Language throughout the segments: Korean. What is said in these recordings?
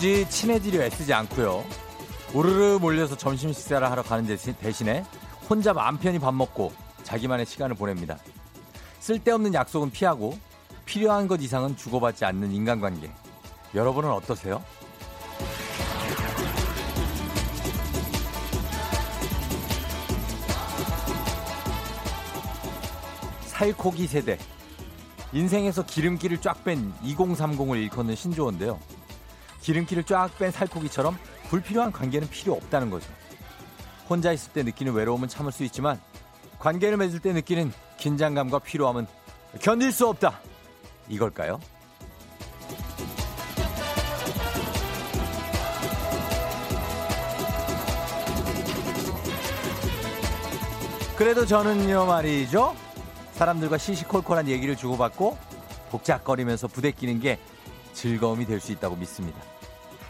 굳이 친해지려 애쓰지 않고요. 우르르 몰려서 점심 식사를 하러 가는 대신에 혼자 마음 편히 밥 먹고 자기만의 시간을 보냅니다. 쓸데없는 약속은 피하고 필요한 것 이상은 주고받지 않는 인간관계. 여러분은 어떠세요? 살코기 세대. 인생에서 기름기를 쫙 뺀 2030을 일컫는 신조어인데요. 기름기를 쫙 뺀 살코기처럼 불필요한 관계는 필요 없다는 거죠. 혼자 있을 때 느끼는 외로움은 참을 수 있지만 관계를 맺을 때 느끼는 긴장감과 피로함은 견딜 수 없다. 이걸까요? 그래도 저는요 말이죠. 사람들과 시시콜콜한 얘기를 주고받고 복작거리면서 부대끼는 게 즐거움이 될 수 있다고 믿습니다.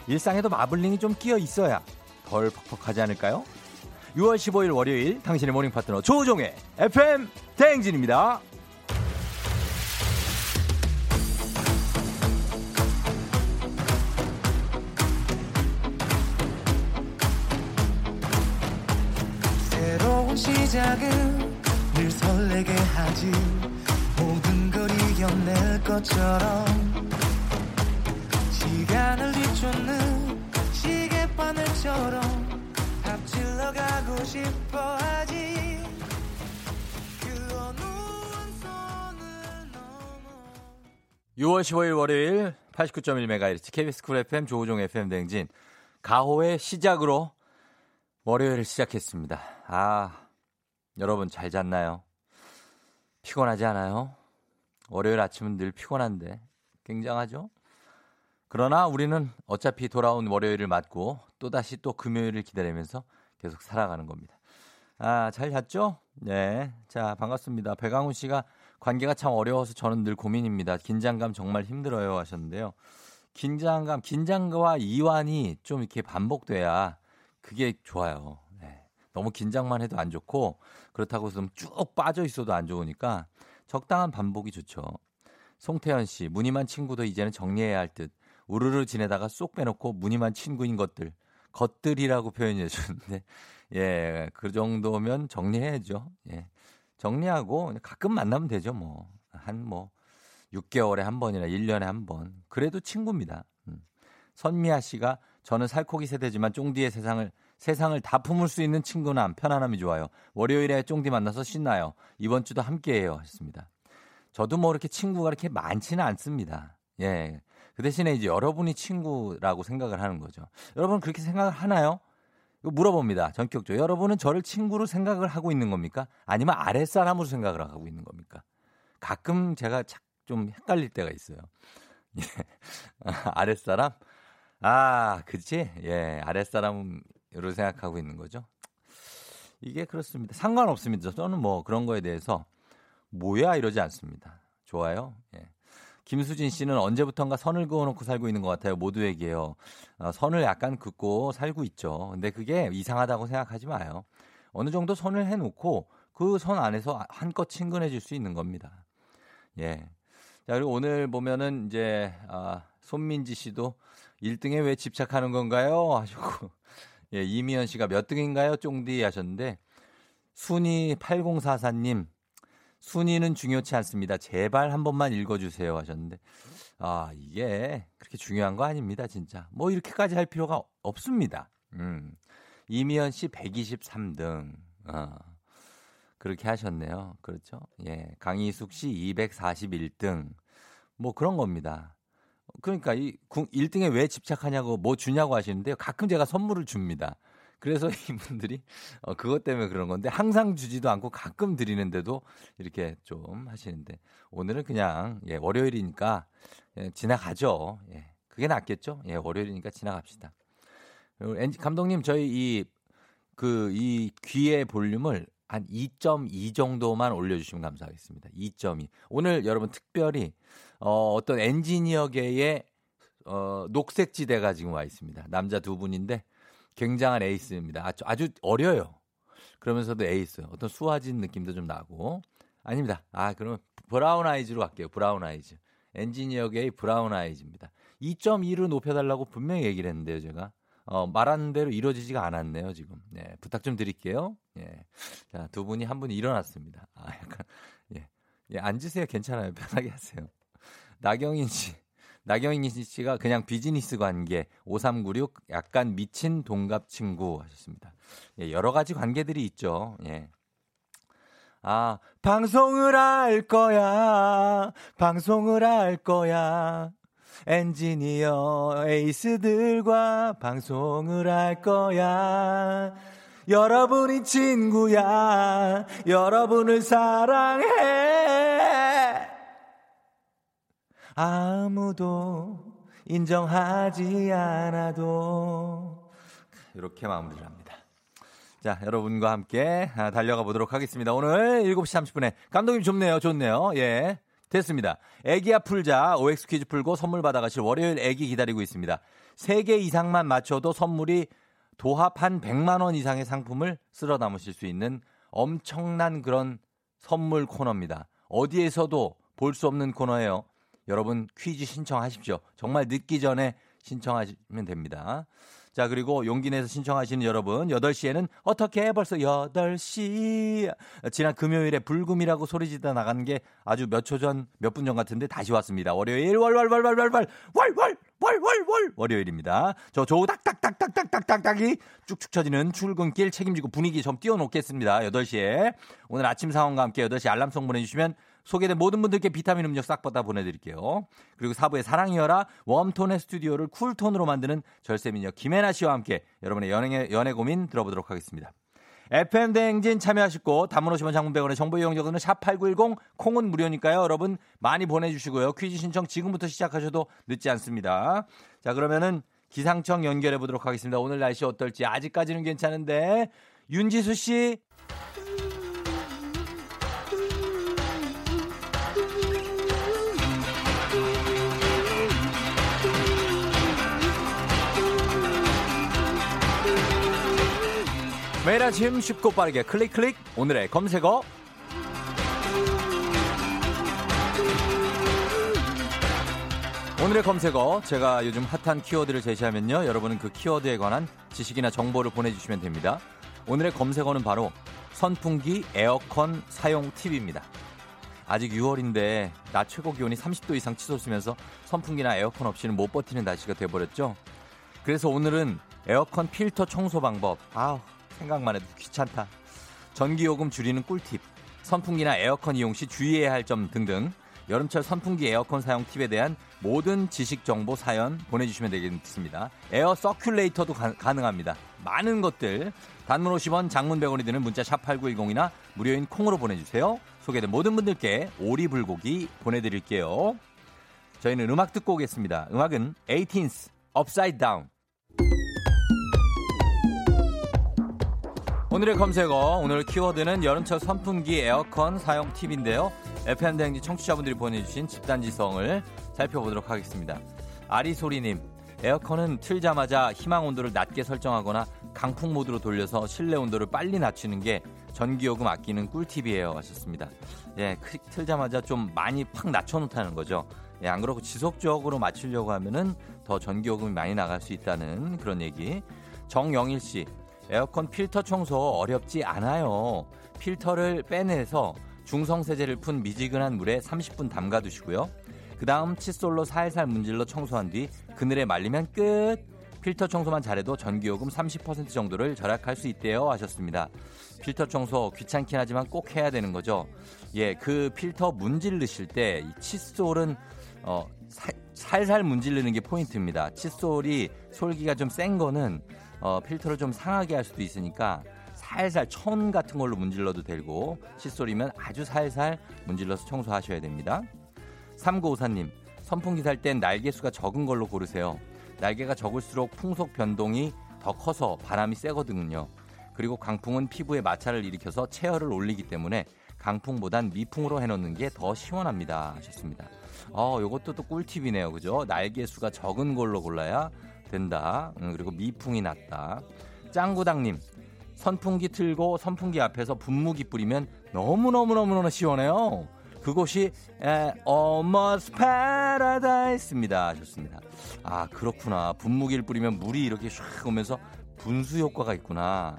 일상에도 마블링이 좀 끼어 있어야 덜 퍽퍽하지 않을까요? 6월 15일 월요일 당신의 morning 파트너 조우종의 FM 대행진입니다. 1 시간을 뒤쫓는 시계바늘처럼 앞질러 가고 싶어 하지 그 어느 선을 넘어 6월 15일 월요일 89.1MHz KBS 쿨 FM 조우종 FM 대행진 가호의 시작으로 월요일을 시작했습니다. 아, 여러분 잘 잤나요? 피곤하지 않아요? 월요일 아침은 늘 피곤한데 굉장하죠? 그러나 우리는 어차피 돌아온 월요일을 맞고 또다시 또 금요일을 기다리면서 계속 살아가는 겁니다. 아, 잘 잤죠? 네. 자, 반갑습니다. 배강훈 씨가 관계가 참 어려워서 저는 늘 고민입니다. 긴장감 정말 힘들어요 하셨는데요. 긴장감, 긴장과 이완이 좀 이렇게 반복돼야 그게 좋아요. 네. 너무 긴장만 해도 안 좋고 그렇다고 해서 쭉 빠져 있어도 안 좋으니까 적당한 반복이 좋죠. 송태현 씨, 무늬만 친구도 이제는 정리해야 할 듯. 우르르 지내다가 쏙 빼놓고 무늬만 친구인 것들. 것들이라고 표현해 주는데, 예, 그 정도면 정리해야죠. 예. 정리하고 가끔 만나면 되죠, 뭐. 한 뭐, 6개월에 한 번이나 1년에 한 번. 그래도 친구입니다. 음. 선미아 씨가 저는 살코기 세대지만 쫑디의 세상을 세상을 다 품을 수 있는 친구남 편안함이 좋아요. 월요일에 쫑디 만나서 신나요. 이번 주도 함께해요 하셨습니다. 저도 뭐 이렇게 친구가 이렇게 많지는 않습니다. 예. 그 대신에 이제 여러분이 친구라고 생각을 하는 거죠. 여러분 그렇게 생각을 하나요? 이거 물어봅니다. 전격적으로. 여러분은 저를 친구로 생각을 하고 있는 겁니까? 아니면 아랫사람으로 생각을 하고 있는 겁니까? 가끔 제가 좀 헷갈릴 때가 있어요. 예. 아랫사람? 아, 그치? 예, 아랫사람으로 생각하고 있는 거죠. 이게 그렇습니다. 상관없습니다. 저는 뭐 그런 거에 대해서 뭐야 이러지 않습니다. 좋아요. 예. 김수진 씨는 언제부턴가 선을 그어놓고 살고 있는 것 같아요. 모두에게요. 어, 선을 약간 긋고 살고 있죠. 근데 그게 이상하다고 생각하지 마요. 어느 정도 선을 해놓고 그 선 안에서 한껏 친근해질 수 있는 겁니다. 예. 자, 그리고 오늘 보면은 이제, 아, 손민지 씨도 1등에 왜 집착하는 건가요? 하시고 예, 이미연 씨가 몇 등인가요? 쫑디 하셨는데 순위 8044님 순위는 중요치 않습니다. 제발 한 번만 읽어주세요 하셨는데 아 이게 그렇게 중요한 거 아닙니다 진짜 뭐 이렇게까지 할 필요가 없습니다. 음. 이미연 씨 123등 어. 그렇게 하셨네요. 그렇죠? 예 강희숙 씨 241등 뭐 그런 겁니다. 그러니까 이 1등에 왜 집착하냐고 뭐 주냐고 하시는데요. 가끔 제가 선물을 줍니다. 그래서 이분들이 어, 그것 때문에 그런 건데 항상 주지도 않고 가끔 드리는데도 이렇게 좀 하시는데 오늘은 그냥 예, 월요일이니까 예, 지나가죠. 예, 그게 낫겠죠. 예, 월요일이니까 지나갑시다. 감독님 저희 이 그 이 귀의 볼륨을 한 2.2 정도만 올려주시면 감사하겠습니다. 2.2. 오늘 여러분 특별히 어, 어떤 엔지니어계의 어, 녹색지대가 지금 와 있습니다. 남자 두 분인데 굉장한 에이스입니다. 아주, 아주 어려요. 그러면서도 에이스. 어떤 수와진 느낌도 좀 나고. 아닙니다. 아, 그러면 브라운 아이즈로 갈게요. 브라운 아이즈. 엔지니어계의 브라운 아이즈입니다. 2.2로 높여달라고 분명히 얘기를 했는데요, 제가. 어, 말하는 대로 이루어지지가 않았네요, 지금. 네, 부탁 좀 드릴게요. 예. 자, 두 분이 한 분이 일어났습니다. 아, 약간, 예. 예, 앉으세요. 괜찮아요. 편하게 하세요. 나경인 씨. 나경인 씨가 그냥 비즈니스 관계 5396 약간 미친 동갑 친구 하셨습니다. 예, 여러 가지 관계들이 있죠. 예. 아, 방송을 할 거야. 방송을 할 거야. 엔지니어 에이스들과 방송을 할 거야. 여러분이 친구야. 여러분을 사랑해. 아무도 인정하지 않아도 이렇게 마무리를 합니다. 자, 여러분과 함께 아, 달려가 보도록 하겠습니다. 오늘 7시 30분에 감독님 좋네요. 좋네요. 예. 됐습니다. 애기야 풀자 OX 퀴즈 풀고 선물 받아가실 월요일 애기 기다리고 있습니다. 3개 이상만 맞춰도 선물이 도합 한 100만 원 이상의 상품을 쓸어 담으실 수 있는 엄청난 그런 선물 코너입니다. 어디에서도 볼 수 없는 코너예요. 여러분 퀴즈 신청하십시오. 정말 늦기 전에 신청하시면 됩니다. 자, 그리고 용기 내서 신청하시는 여러분, 8시에는 어떻게 벌써 8시. 지난 금요일에 불금이라고 소리 지르다 나간 게 아주 몇 초 전, 몇 분 전 같은데 다시 왔습니다. 월요일, 월, 월, 월, 월, 월, 월, 월, 월, 월, 월, 월, 월요일입니다. 저 조우 딱딱딱딱딱딱딱딱이 쭉쭉 쳐지는 출근길 책임지고 분위기 좀 띄워놓겠습니다. 8시에. 오늘 아침 상황과 함께 8시 알람송 보내주시면 소개된 모든 분들께 비타민 음료 싹 받아 보내드릴게요. 그리고 4부의 사랑이여라 웜톤의 스튜디오를 쿨톤으로 만드는 절세미녀 김혜나 씨와 함께 여러분의 연애, 연애 고민 들어보도록 하겠습니다. FM 대행진 참여하시고 단문 50원 장문 100원의 정보 이용료는 샵8910 콩은 무료니까요. 여러분 많이 보내주시고요. 퀴즈 신청 지금부터 시작하셔도 늦지 않습니다. 자 그러면은 기상청 연결해 보도록 하겠습니다. 오늘 날씨 어떨지 아직까지는 괜찮은데 윤지수 씨 매일 아침 쉽고 빠르게 클릭 클릭. 오늘의 검색어. 오늘의 검색어. 제가 요즘 핫한 키워드를 제시하면요. 여러분은 그 키워드에 관한 지식이나 정보를 보내주시면 됩니다. 오늘의 검색어는 바로 선풍기 에어컨 사용 팁입니다. 아직 6월인데 낮 최고 기온이 30도 이상 치솟으면서 선풍기나 에어컨 없이는 못 버티는 날씨가 돼버렸죠. 그래서 오늘은 에어컨 필터 청소 방법. 아우 생각만 해도 귀찮다. 전기요금 줄이는 꿀팁, 선풍기나 에어컨 이용 시 주의해야 할 점 등등 여름철 선풍기 에어컨 사용 팁에 대한 모든 지식 정보 사연 보내주시면 되겠습니다. 에어 서큘레이터도 가, 가능합니다 많은 것들 단문 50원, 장문 100원이 드는 문자 샵 8910이나 무료인 콩으로 보내주세요. 소개된 모든 분들께 오리불고기 보내드릴게요. 저희는 음악 듣고 오겠습니다. 음악은 18th Upside Down. 오늘의 검색어, 오늘 키워드는 여름철 선풍기 에어컨 사용 팁인데요. FM 대행지 청취자분들이 보내주신 집단지성을 살펴보도록 하겠습니다. 아리소리님, 에어컨은 틀자마자 희망 온도를 낮게 설정하거나 강풍 모드로 돌려서 실내 온도를 빨리 낮추는 게 전기요금 아끼는 꿀팁이에요. 하셨습니다. 예, 틀자마자 좀 많이 팍 낮춰놓다는 거죠. 예, 안 그렇고 지속적으로 맞추려고 하면은 더 전기요금이 많이 나갈 수 있다는 그런 얘기. 정영일 씨, 에어컨 필터 청소 어렵지 않아요. 필터를 빼내서 중성세제를 푼 미지근한 물에 30분 담가 두시고요. 그 다음 칫솔로 살살 문질러 청소한 뒤 그늘에 말리면 끝. 필터 청소만 잘해도 전기요금 30% 정도를 절약할 수 있대요 하셨습니다. 필터 청소 귀찮긴 하지만 꼭 해야 되는 거죠. 예, 그 필터 문질르실 때 이 칫솔은 어, 살, 살살 문질르는 게 포인트입니다. 칫솔이 솔기가 좀 센 거는 어, 필터를 좀 상하게 할 수도 있으니까 살살 천 같은 걸로 문질러도 되고 칫솔이면 아주 살살 문질러서 청소하셔야 됩니다. 3954님 선풍기 살 땐 날개수가 적은 걸로 고르세요. 날개가 적을수록 풍속 변동이 더 커서 바람이 세거든요. 그리고 강풍은 피부에 마찰을 일으켜서 체열을 올리기 때문에 강풍보단 미풍으로 해놓는 게 더 시원합니다. 하셨습니다. 어, 요것도 또 꿀팁이네요. 그죠? 날개수가 적은 걸로 골라야 된다. 음, 그리고 미풍이 났다. 짱구당님, 선풍기 틀고 선풍기 앞에서 분무기 뿌리면 너무너무너무너무 시원해요. 그곳이 에, almost paradise입니다. 좋습니다. 아 그렇구나. 분무기를 뿌리면 물이 이렇게 샥 오면서 분수 효과가 있구나.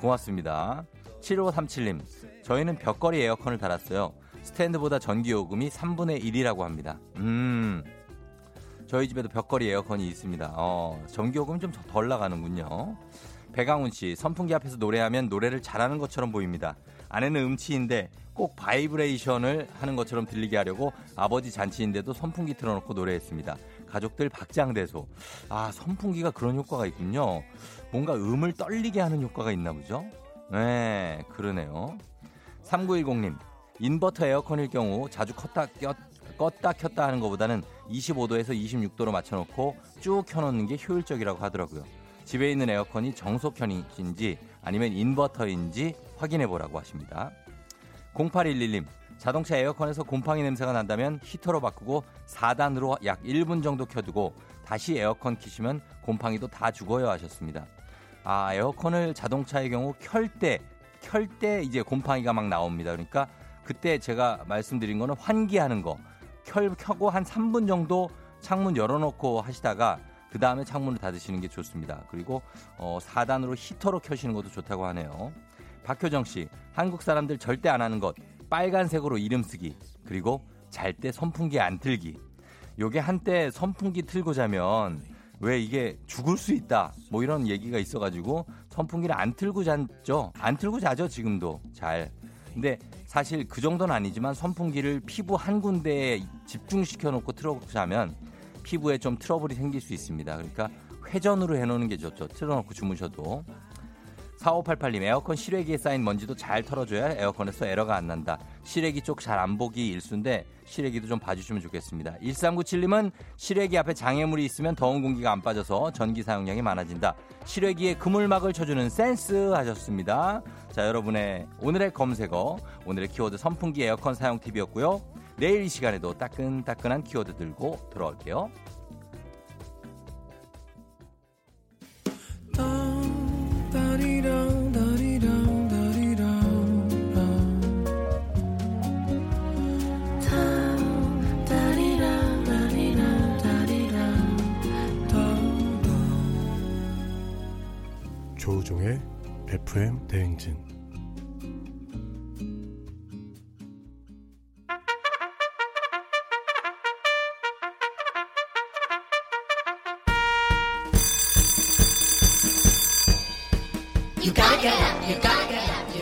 고맙습니다. 7537님, 저희는 벽걸이 에어컨을 달았어요. 스탠드보다 전기요금이 3분의 1이라고 합니다. 음, 저희 집에도 벽걸이 에어컨이 있습니다. 어, 전기요금 좀 덜 나가는군요. 배강훈 씨, 선풍기 앞에서 노래하면 노래를 잘하는 것처럼 보입니다. 아내는 음치인데 꼭 바이브레이션을 하는 것처럼 들리게 하려고 아버지 잔치인데도 선풍기 틀어놓고 노래했습니다. 가족들 박장대소. 아, 선풍기가 그런 효과가 있군요. 뭔가 음을 떨리게 하는 효과가 있나 보죠? 네, 그러네요. 3910님, 인버터 에어컨일 경우 자주 컸다 꼈, 껐다 켰다 하는 것보다는 25도에서 26도로 맞춰놓고 쭉 켜놓는 게 효율적이라고 하더라고요. 집에 있는 에어컨이 정속현인지 아니면 인버터인지 확인해 보라고 하십니다. 0811님, 자동차 에어컨에서 곰팡이 냄새가 난다면 히터로 바꾸고 4단으로 약 1분 정도 켜두고 다시 에어컨 키시면 곰팡이도 다 죽어요 하셨습니다. 아, 에어컨을 자동차의 경우 켤 때, 켤 때 이제 곰팡이가 막 나옵니다. 그러니까 그때 제가 말씀드린 거는 환기하는 거. 켤, 켜고 한 3분 정도 창문 열어놓고 하시다가 그 다음에 창문을 닫으시는 게 좋습니다. 그리고 어, 4단으로 히터로 켜시는 것도 좋다고 하네요. 박효정 씨, 한국 사람들 절대 안 하는 것. 빨간색으로 이름 쓰기. 그리고 잘 때 선풍기 안 틀기. 요게 한때 선풍기 틀고 자면 왜 이게 죽을 수 있다. 뭐 이런 얘기가 있어가지고 선풍기를 안 틀고 잤죠. 안 틀고 자죠, 지금도. 잘. 근데 사실 그 정도는 아니지만 선풍기를 피부 한 군데에 집중시켜 놓고 틀어놓고 자면 피부에 좀 트러블이 생길 수 있습니다. 그러니까 회전으로 해놓는 게 좋죠. 틀어놓고 주무셔도. 4588님 에어컨 실외기에 쌓인 먼지도 잘 털어줘야 에어컨에서 에러가 안 난다. 실외기 쪽 잘 안 보기 일수인데 실외기도 좀 봐주시면 좋겠습니다. 1397님은 실외기 앞에 장애물이 있으면 더운 공기가 안 빠져서 전기 사용량이 많아진다. 실외기에 그물막을 쳐주는 센스 하셨습니다. 자 여러분의 오늘의 검색어 오늘의 키워드 선풍기 에어컨 사용 팁이었고요. 내일 이 시간에도 따끈따끈한 키워드 들고 돌아올게요. 조우종의 FM 대행진.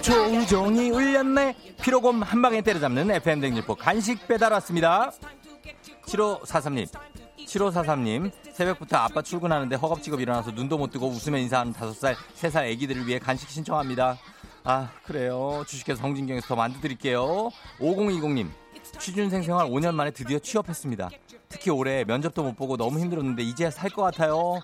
조우종이 울렸네. 피로곰 한 방에 때려잡는 FM 댕지포 간식 배달 왔습니다. 7543님 7543님 새벽부터 아빠 출근하는데 허겁지겁 일어나서 눈도 못 뜨고 웃으며 인사하는 5살 3살 애기들을 위해 간식 신청합니다 아 그래요 주식회사 성진경에서 더 만두 드릴게요 5020님 취준생 생활 5년 만에 드디어 취업했습니다 특히 올해 면접도 못 보고 너무 힘들었는데 이제야 살것 같아요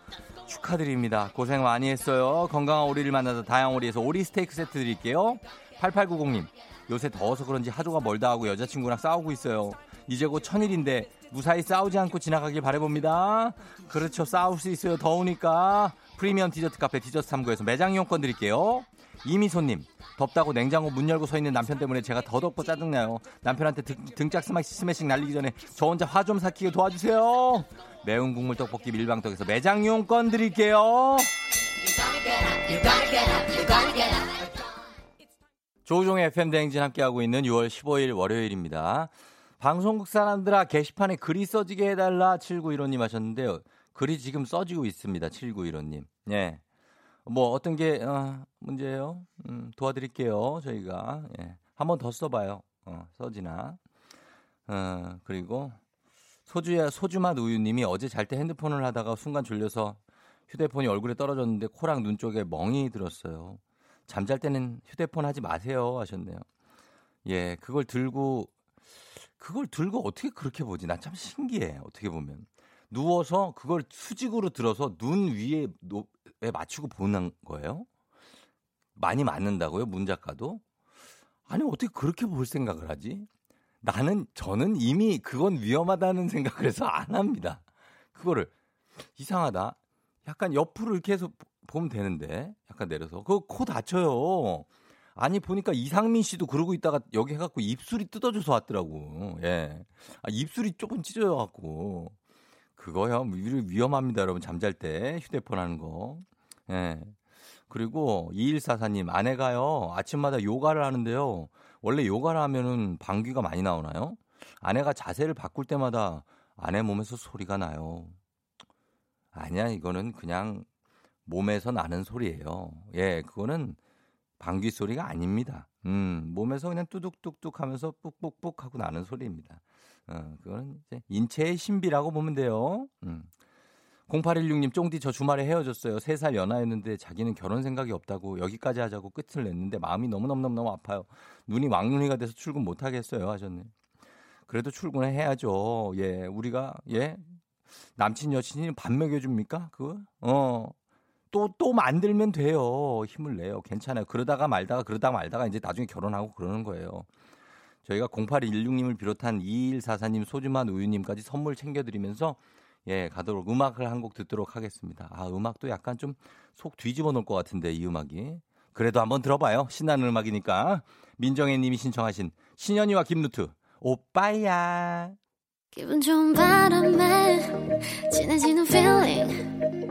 축하드립니다. 고생 많이 했어요. 건강한 오리를 만나서 다양오리에서 오리 스테이크 세트 드릴게요. 8890님, 요새 더워서 그런지 하루가 멀다 하고 여자친구랑 싸우고 있어요. 이제 곧 천일인데 무사히 싸우지 않고 지나가길 바라봅니다. 그렇죠. 싸울 수 있어요. 더우니까. 프리미엄 디저트 카페 디저트 3구에서 매장 이용권 드릴게요. 이미소님, 덥다고 냉장고 문 열고 서 있는 남편 때문에 제가 더 덥고 짜증나요. 남편한테 등, 등짝 스매싱, 날리기 전에 저 혼자 화 좀 삭히게 도와주세요. 매운 국물 떡볶이 밀방떡에서 매장 이용권 드릴게요. 조우종의 FM 대행진 함께하고 있는 6월 15일 월요일입니다. 방송국 사람들아 게시판에 글이 써지게 해달라 7915님 하셨는데요. 글이 지금 써지고 있습니다. 7915님. 예. 뭐 어떤 게 어, 문제예요? 음, 도와드릴게요. 저희가 예. 한번 더 써봐요. 어, 써지나. 어, 그리고 소주야 소주맛 우유님이 어제 잘 때 핸드폰을 하다가 순간 졸려서 휴대폰이 얼굴에 떨어졌는데 코랑 눈 쪽에 멍이 들었어요. 잠잘 때는 휴대폰 하지 마세요 하셨네요. 예, 그걸 들고 그걸 들고 어떻게 그렇게 보지? 난 참 신기해. 어떻게 보면 누워서 그걸 수직으로 들어서 눈 위에 에 맞추고 보는 거예요? 많이 맞는다고요? 문 작가도? 아니 어떻게 그렇게 볼 생각을 하지? 나는 저는 이미 그건 위험하다는 생각을 해서 안 합니다. 그거를 이상하다. 약간 옆으로 이렇게 해서 보면 되는데 약간 내려서 그코 다쳐요. 아니 보니까 이상민 씨도 그러고 있다가 여기 해갖고 입술이 뜯어져서 왔더라고. 예. 아, 입술이 조금 찢어져갖고 그거요 위험합니다 여러분 잠잘 때 휴대폰 하는 거. 예. 그리고 2144님 아내가요 아침마다 요가를 하는데요. 원래 요가를 하면은 방귀가 많이 나오나요? 아내가 자세를 바꿀 때마다 아내 몸에서 소리가 나요. 아니야 이거는 그냥 몸에서 나는 소리예요. 예, 그거는 방귀 소리가 아닙니다. 음, 몸에서 그냥 뚜둑뚜둑 하면서 뿍뿍뿍 하고 나는 소리입니다. 어, 그거는 이제 인체의 신비라고 보면 돼요. 음. 0816님, 쫑디 저 주말에 헤어졌어요. 3살 연하였는데 자기는 결혼 생각이 없다고 여기까지 하자고 끝을 냈는데 마음이 너무너무너무 아파요. 눈이 왕눈이가 돼서 출근 못 하겠어요. 하셨네. 그래도 출근을 해야죠. 예, 우리가, 예. 남친, 여친이 밥 먹여줍니까? 그거? 어. 또, 또 만들면 돼요. 힘을 내요. 괜찮아요. 그러다가 말다가 그러다가 말다가 이제 나중에 결혼하고 그러는 거예요. 저희가 0816님을 비롯한 2144님, 소주만 우유님까지 선물 챙겨드리면서 예, 가도록 음악을 한 곡 듣도록 하겠습니다. 아, 음악도 약간 좀 속 뒤집어 놓을 것 같은데, 이 음악이. 그래도 한번 들어봐요. 신나는 음악이니까. 민정혜 님이 신청하신 신현이와 김누트, 오빠야. 기분 좋은 바람에 진해지는 feeling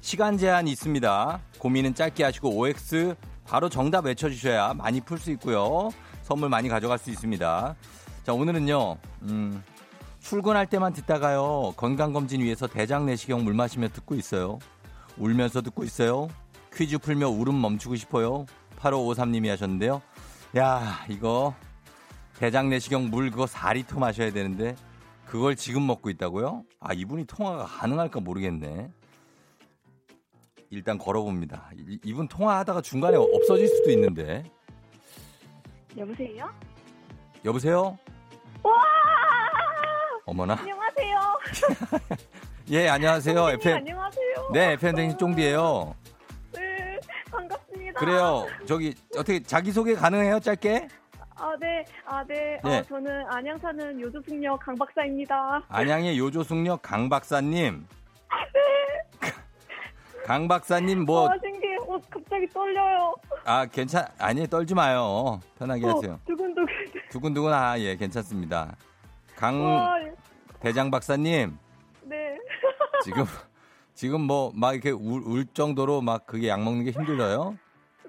시간 제한 있습니다. 고민은 짧게 하시고 OX 바로 정답 외쳐주셔야 많이 풀 수 있고요. 선물 많이 가져갈 수 있습니다. 자 오늘은요. 음, 출근할 때만 듣다가요. 건강검진 위해서 대장 내시경 물 마시며 듣고 있어요. 울면서 듣고 있어요. 퀴즈 풀며 울음 멈추고 싶어요. 8553님이 하셨는데요. 야, 이거 대장 내시경 물 그거 4리터 마셔야 되는데 그걸 지금 먹고 있다고요? 아, 이분이 통화가 가능할까 모르겠네. 일단 걸어봅니다. 이- 이분 통화하다가 중간에 없어질 수도 있는데. 여보세요? 여보세요? 와! 어머나. 안녕하세요. 예, 안녕하세요. 선생님, FM. 안녕하세요. 네, FM 댕진 쫑디예요. 네, 반갑습니다. 그래요. 저기 어떻게 자기 소개 가능해요? 짧게? 아, 네. 아, 네. 네. 어, 저는 안양 사는 요조숙녀 강 박사입니다. 안양의 요조숙녀 강 박사님. 강 박사님 뭐 아, 신기해. 어, 갑자기 떨려요. 아, 괜찮, 아니, 떨지 마요. 편하게 어, 하세요. 두근두근. 두근두근, 아, 예, 괜찮습니다. 강 와, 대장 박사님, 네. 지금, 지금 뭐, 막 이렇게 울, 울 정도로 막 그게 약 먹는 게 힘들어요?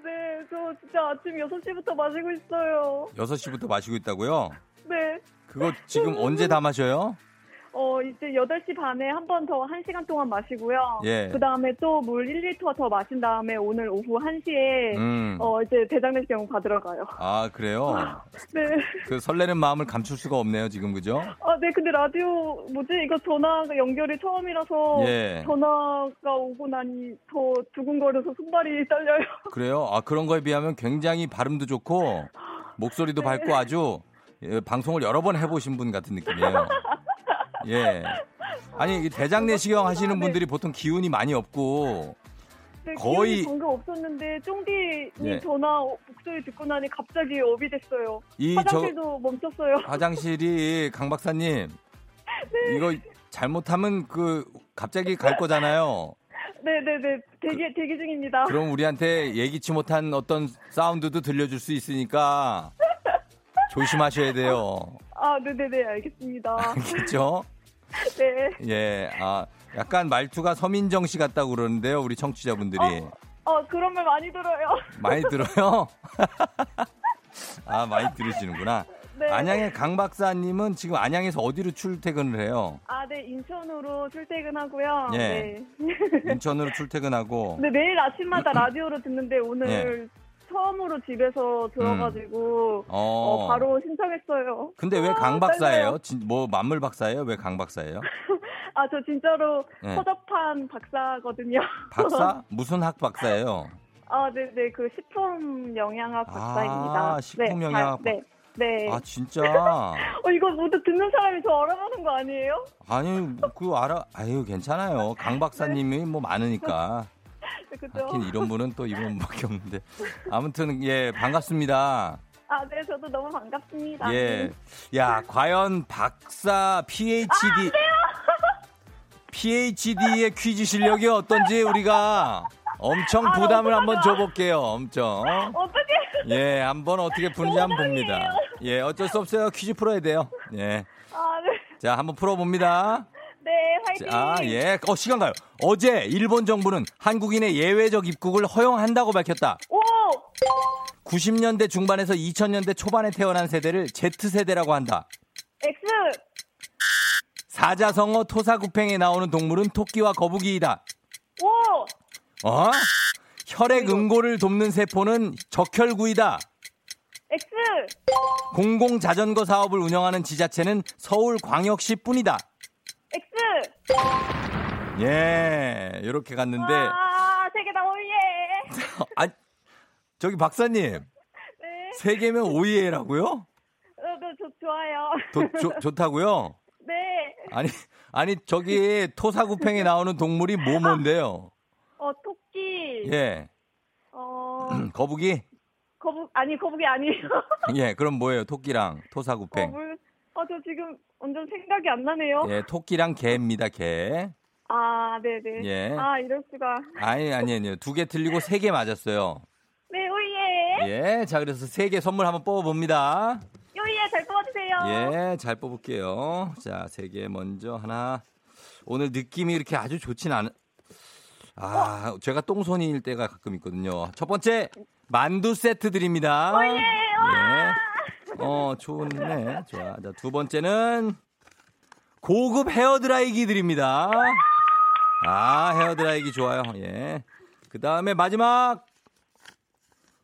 네, 저 진짜 아침 6시부터 마시고 있어요. 6시부터 마시고 있다고요? 네. 그거 지금 언제 다 마셔요? 어, 이제 8시 반에 한 번 더 1시간 동안 마시고요. 예. 그 다음에 또 물 1리터 더 마신 다음에 오늘 오후 1시에 음. 어, 이제 대장내시경 받으러 가요. 아, 그래요? 네. 그 설레는 마음을 감출 수가 없네요, 지금, 그죠? 아, 네, 근데 라디오, 뭐지? 이거 전화 연결이 처음이라서 예. 전화가 오고 나니 더 두근거려서 손발이 떨려요. 그래요? 아, 그런 거에 비하면 굉장히 발음도 좋고, 목소리도 밝고 아주, 예, 방송을 여러 번 해보신 분 같은 느낌이에요. 예. 아니, 이 대장 내시경 하시는 분들이 보통 기운이 많이 없고, 네, 거의- 방금 없었는데, 쫑디님 예. 전화 목소리 듣고 나니 갑자기 업이 됐어요. 이저 화장실도 멈췄어요. 화장실이 강 박사님, 네. 이거 잘못하면 그 갑자기 갈 거잖아요. 네네네, 대기, 대기 중입니다. 그럼 우리한테 예기치 못한 어떤 사운드도 들려줄 수 있으니까 조심하셔야 돼요. 아, 네네네, 알겠습니다. 알겠죠? 네. 예, 아, 약간 말투가 서민정 씨 같다고 그러는데요, 우리 청취자분들이. 어, 그런 말 많이 들어요. 많이 들어요? 아, 많이 들으시는구나. 네. 안양의 강 박사님은 지금 안양에서 어디로 출퇴근을 해요? 아, 네, 인천으로 출퇴근하고요. 예. 네. 인천으로 출퇴근하고. 네, 매일 아침마다 라디오로 듣는데 오늘 예. 처음으로 집에서 들어가지고 어. 어, 바로 신청했어요. 근데 왜 아, 강. 박사예요? 진- 뭐 만물 박사예요? 왜 강 박사예요? 아, 저 진짜로 예. 허접한 박사거든요. 박사? 무슨 학 박사예요? 아, 네, 네, 그 식품 영양학 아, 박사입니다. 식품 네, 영양학 잘- 네, 네. 아 진짜? 어, 이거 모두 듣는 사람이 저 알아보는 거 아니에요? 아니 그 알아? 아유 괜찮아요. 강 박사님이 뭐 많으니까. 네, 그죠? 이런 분은 또 이분밖에 없는데. 아무튼 예 반갑습니다. 아, 네, 저도 너무 반갑습니다. 예. 야 과연 박사 PhD PhD의 퀴즈 실력이 어떤지 우리가 엄청 아, 부담을 한번. 줘볼게요. 엄청. 어떻게? 예, 한번 어떻게 푸는지 한번 봅니다. 예, 어쩔 수 없어요. 퀴즈 풀어야 돼요. 예. 아, 네. 자, 한번 풀어봅니다. 자, 예. 어, 시간 가요. 어제 일본 정부는 한국인의 예외적 입국을 허용한다고 밝혔다. 오! 90년대 중반에서 2000년대 초반에 태어난 세대를 Z세대라고 한다. X! 사자성어 토사구팽에 나오는 동물은 토끼와 거북이이다. 오! 어? 혈액 응고를 돕는 세포는 적혈구이다. X! 공공 자전거 사업을 운영하는 지자체는 서울광역시 뿐이다. X! 예, 이렇게 갔는데, 아, 세 개 다 오예! 아, 저기 박사님, 네. 세 개면 오이에라고요? 어, 네, 저 좋아요. 도- 좋- 좋다고요? 네. 아니, 아니, 저기 토사구팽에 나오는 동물이 뭐 뭔데요? 어, 토끼. 예, 어, 거북이? 거북, 아니, 거북이 아니에요. 예, 그럼 뭐예요? 토끼랑 토사구팽. 거북. 아, 저 지금 완전 생각이 안 나네요. 예, 토끼랑 개입니다, 개. 아, 네네. 예. 아, 이럴 수가. 아니, 아니, 아니요. 두 개 틀리고 세 개 맞았어요. 네, 오예! 예, 자, 그래서 세 개 선물 한번 뽑아봅니다. 오예, 잘 뽑아주세요. 예, 잘 뽑을게요. 자, 세 개 먼저 하나. 오늘 느낌이 이렇게 아주 좋진 않은. 아, 제가 똥손이일 때가 가끔 있거든요. 첫 번째, 만두 세트 드립니다. 오예! 와! 예. 어, 좋네. 좋아. 자, 두 번째는 고급 헤어드라이기 드립니다. 아, 헤어드라이기 좋아요. 예. 그 다음에 마지막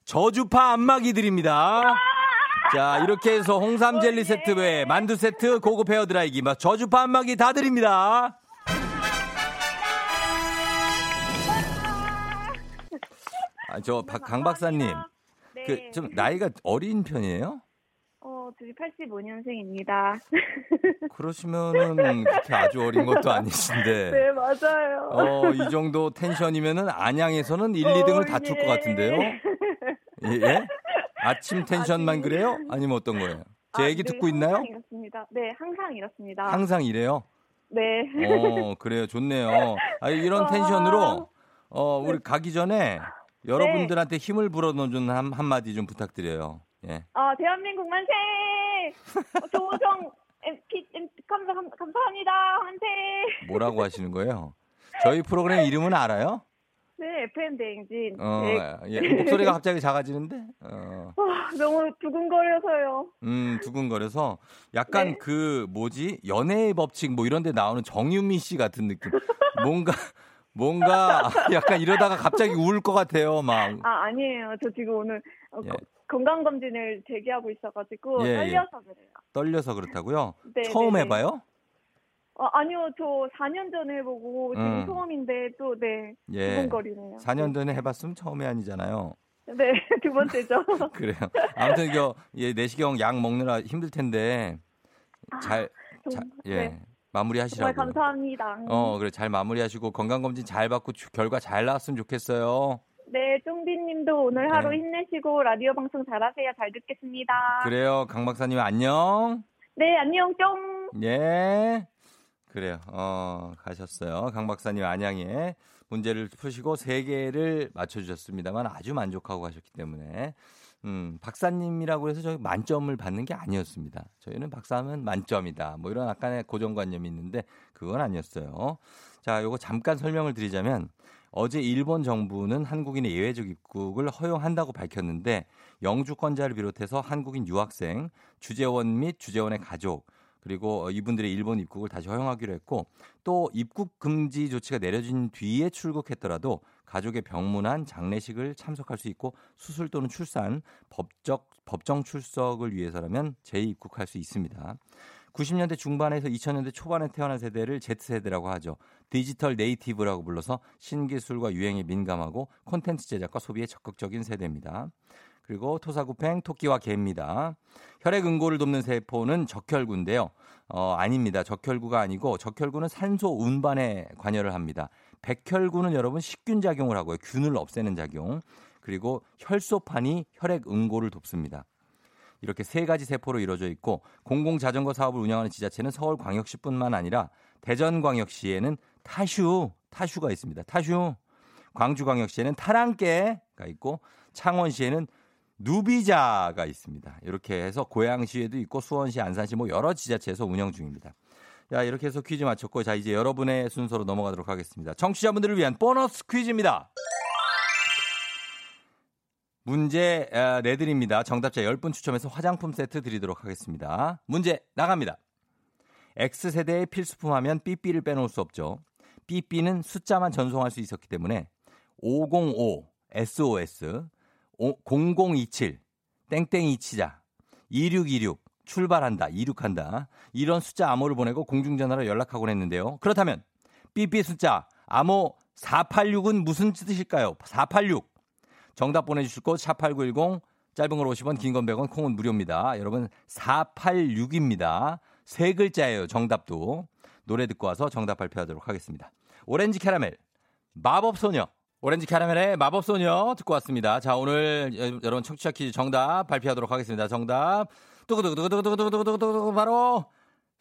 저주파 안마기 드립니다. 자, 이렇게 해서 홍삼 젤리 세트 외에 만두 세트, 고급 헤어드라이기, 막 저주파 안마기 다 드립니다. 아, 저, 박, 강 박사님. 네. 그, 좀, 나이가 어린 편이에요? 어, 저기 85년생입니다. 그러시면은, 그렇게 아주 어린 것도 아니신데. 네, 맞아요. 어, 이 정도 텐션이면은 안양에서는 1, 2등을 다툴 것 같은데요? 예? 예? 아침 텐션만 아직- 그래요? 아니면 어떤 거예요? 제 아, 얘기 네, 듣고 있나요? 항상 이렇습니다. 네, 항상 이렇습니다. 항상 이래요? 네. 어, 그래요. 좋네요. 아, 이런 와. 텐션으로, 어, 네. 우리 가기 전에 여러분들한테 힘을 불어넣어준 한, 한마디 좀 부탁드려요. 예. 아, 대한민국 만세! 어, 조우정 MP, MP, 감사, 감, 감사합니다. 만세! 뭐라고 하시는 거예요? 저희 프로그램 이름은 알아요? 네, FM 대행진. 어, 네. 예. 목소리가 갑자기 작아지는데? 어. 와, 너무 두근거려서요. 음, 두근거려서 약간 네. 그 뭐지? 연애의 법칙 뭐 이런 데 나오는 정유미 씨 같은 느낌. 뭔가 뭔가 약간 이러다가 갑자기 울 것 같아요, 막. 아, 아니에요. 저 지금 오늘 어, 예. 거- 건강검진을 대기하고 있어가지고 예, 예. 떨려서 그래요. 떨려서 그렇다고요? 네, 처음 네, 네. 해봐요? 어, 아니요, 저 4년 전에 해보고 지금 음. 처음인데 또 네, 예. 두근거리네요. 4년 전에 해봤으면 처음이 아니잖아요. 네, 두 번째죠. 그래요. 아무튼 이거 예, 내시경 약 먹느라 힘들 텐데 잘, 좀, 자, 예, 네, 정말 마무리하시라고. 감사합니다. 어, 그래 잘 마무리하시고 건강 검진 잘 받고 주- 결과 잘 나왔으면 좋겠어요. 네, 쫑디님도 오늘 하루 네. 힘내시고 라디오 방송 잘하세요. 잘 듣겠습니다. 그래요, 강 박사님 안녕. 네, 안녕 쫑. 예. 그래요. 어, 가셨어요. 강 박사님 안양에 문제를 푸시고 세 개를 맞춰 주셨습니다만 아주 만족하고 가셨기 때문에 음, 박사님이라고 해서 저희 만점을 받는 게 아니었습니다. 저희는 박사하면 만점이다. 뭐 이런 약간의 고정관념이 있는데 그건 아니었어요. 자, 요거 잠깐 설명을 드리자면 어제 일본 정부는 한국인의 예외적 입국을 허용한다고 밝혔는데 영주권자를 비롯해서 한국인 유학생, 주재원 및 주재원의 가족 그리고 이분들의 일본 입국을 다시 허용하기로 했고 또 입국 금지 조치가 내려진 뒤에 출국했더라도 가족의 병문안 장례식을 참석할 수 있고 수술 또는 출산 법적 법정 출석을 위해서라면 재입국할 수 있습니다. 90년대 중반에서 2000년대 초반에 태어난 세대를 Z세대라고 하죠. 디지털 네이티브라고 불러서 신기술과 유행에 민감하고 콘텐츠 제작과 소비에 적극적인 세대입니다. 그리고 토사구팽 토끼와 개입니다. 혈액 응고를 돕는 세포는 적혈구인데요. 어, 아닙니다. 적혈구가 아니고 적혈구는 산소 운반에 관여를 합니다. 백혈구는 여러분 식균 작용을 하고요. 균을 없애는 작용. 그리고 혈소판이 혈액 응고를 돕습니다. 이렇게 세 가지 세포로 이루어져 있고 공공 자전거 사업을 운영하는 지자체는 서울광역시뿐만 아니라 대전광역시에는 타슈 타슈가 있습니다. 타슈 광주광역시에는 타랑깨가 있고 창원시에는 누비자가 있습니다. 이렇게 해서 고양시에도 있고 수원시, 안산시 뭐 여러 지자체에서 운영 중입니다. 야, 이렇게 해서 퀴즈 마쳤고 자, 이제 여러분의 순서로 넘어가도록 하겠습니다. 청취자분들을 위한 보너스 퀴즈입니다. 문제 내드립니다. 정답자 10분 추첨해서 화장품 세트 드리도록 하겠습니다. 문제 나갑니다. X세대의 필수품 하면 삐삐를 빼놓을 수 없죠. 삐삐는 숫자만 전송할 수 있었기 때문에 505 SOS 0027 땡땡이 치자 2626 출발한다 이륙한다 이런 숫자 암호를 보내고 공중전화로 연락하곤 했는데요. 그렇다면 삐삐 숫자 암호 486은 무슨 뜻일까요? 486 정답 보내주실 곳 샵8910 짧은 걸 50원 긴 건 100원 콩은 무료입니다. 여러분 486입니다. 세 글자예요. 정답도. 노래 듣고 와서 정답 발표하도록 하겠습니다. 오렌지 캐러멜 마법소녀 오렌지 캐러멜의 마법소녀 듣고 왔습니다. 자, 오늘 여러분 청취자 퀴즈 정답 발표하도록 하겠습니다. 정답. 뚜구두구두구두구두구두구두구 바로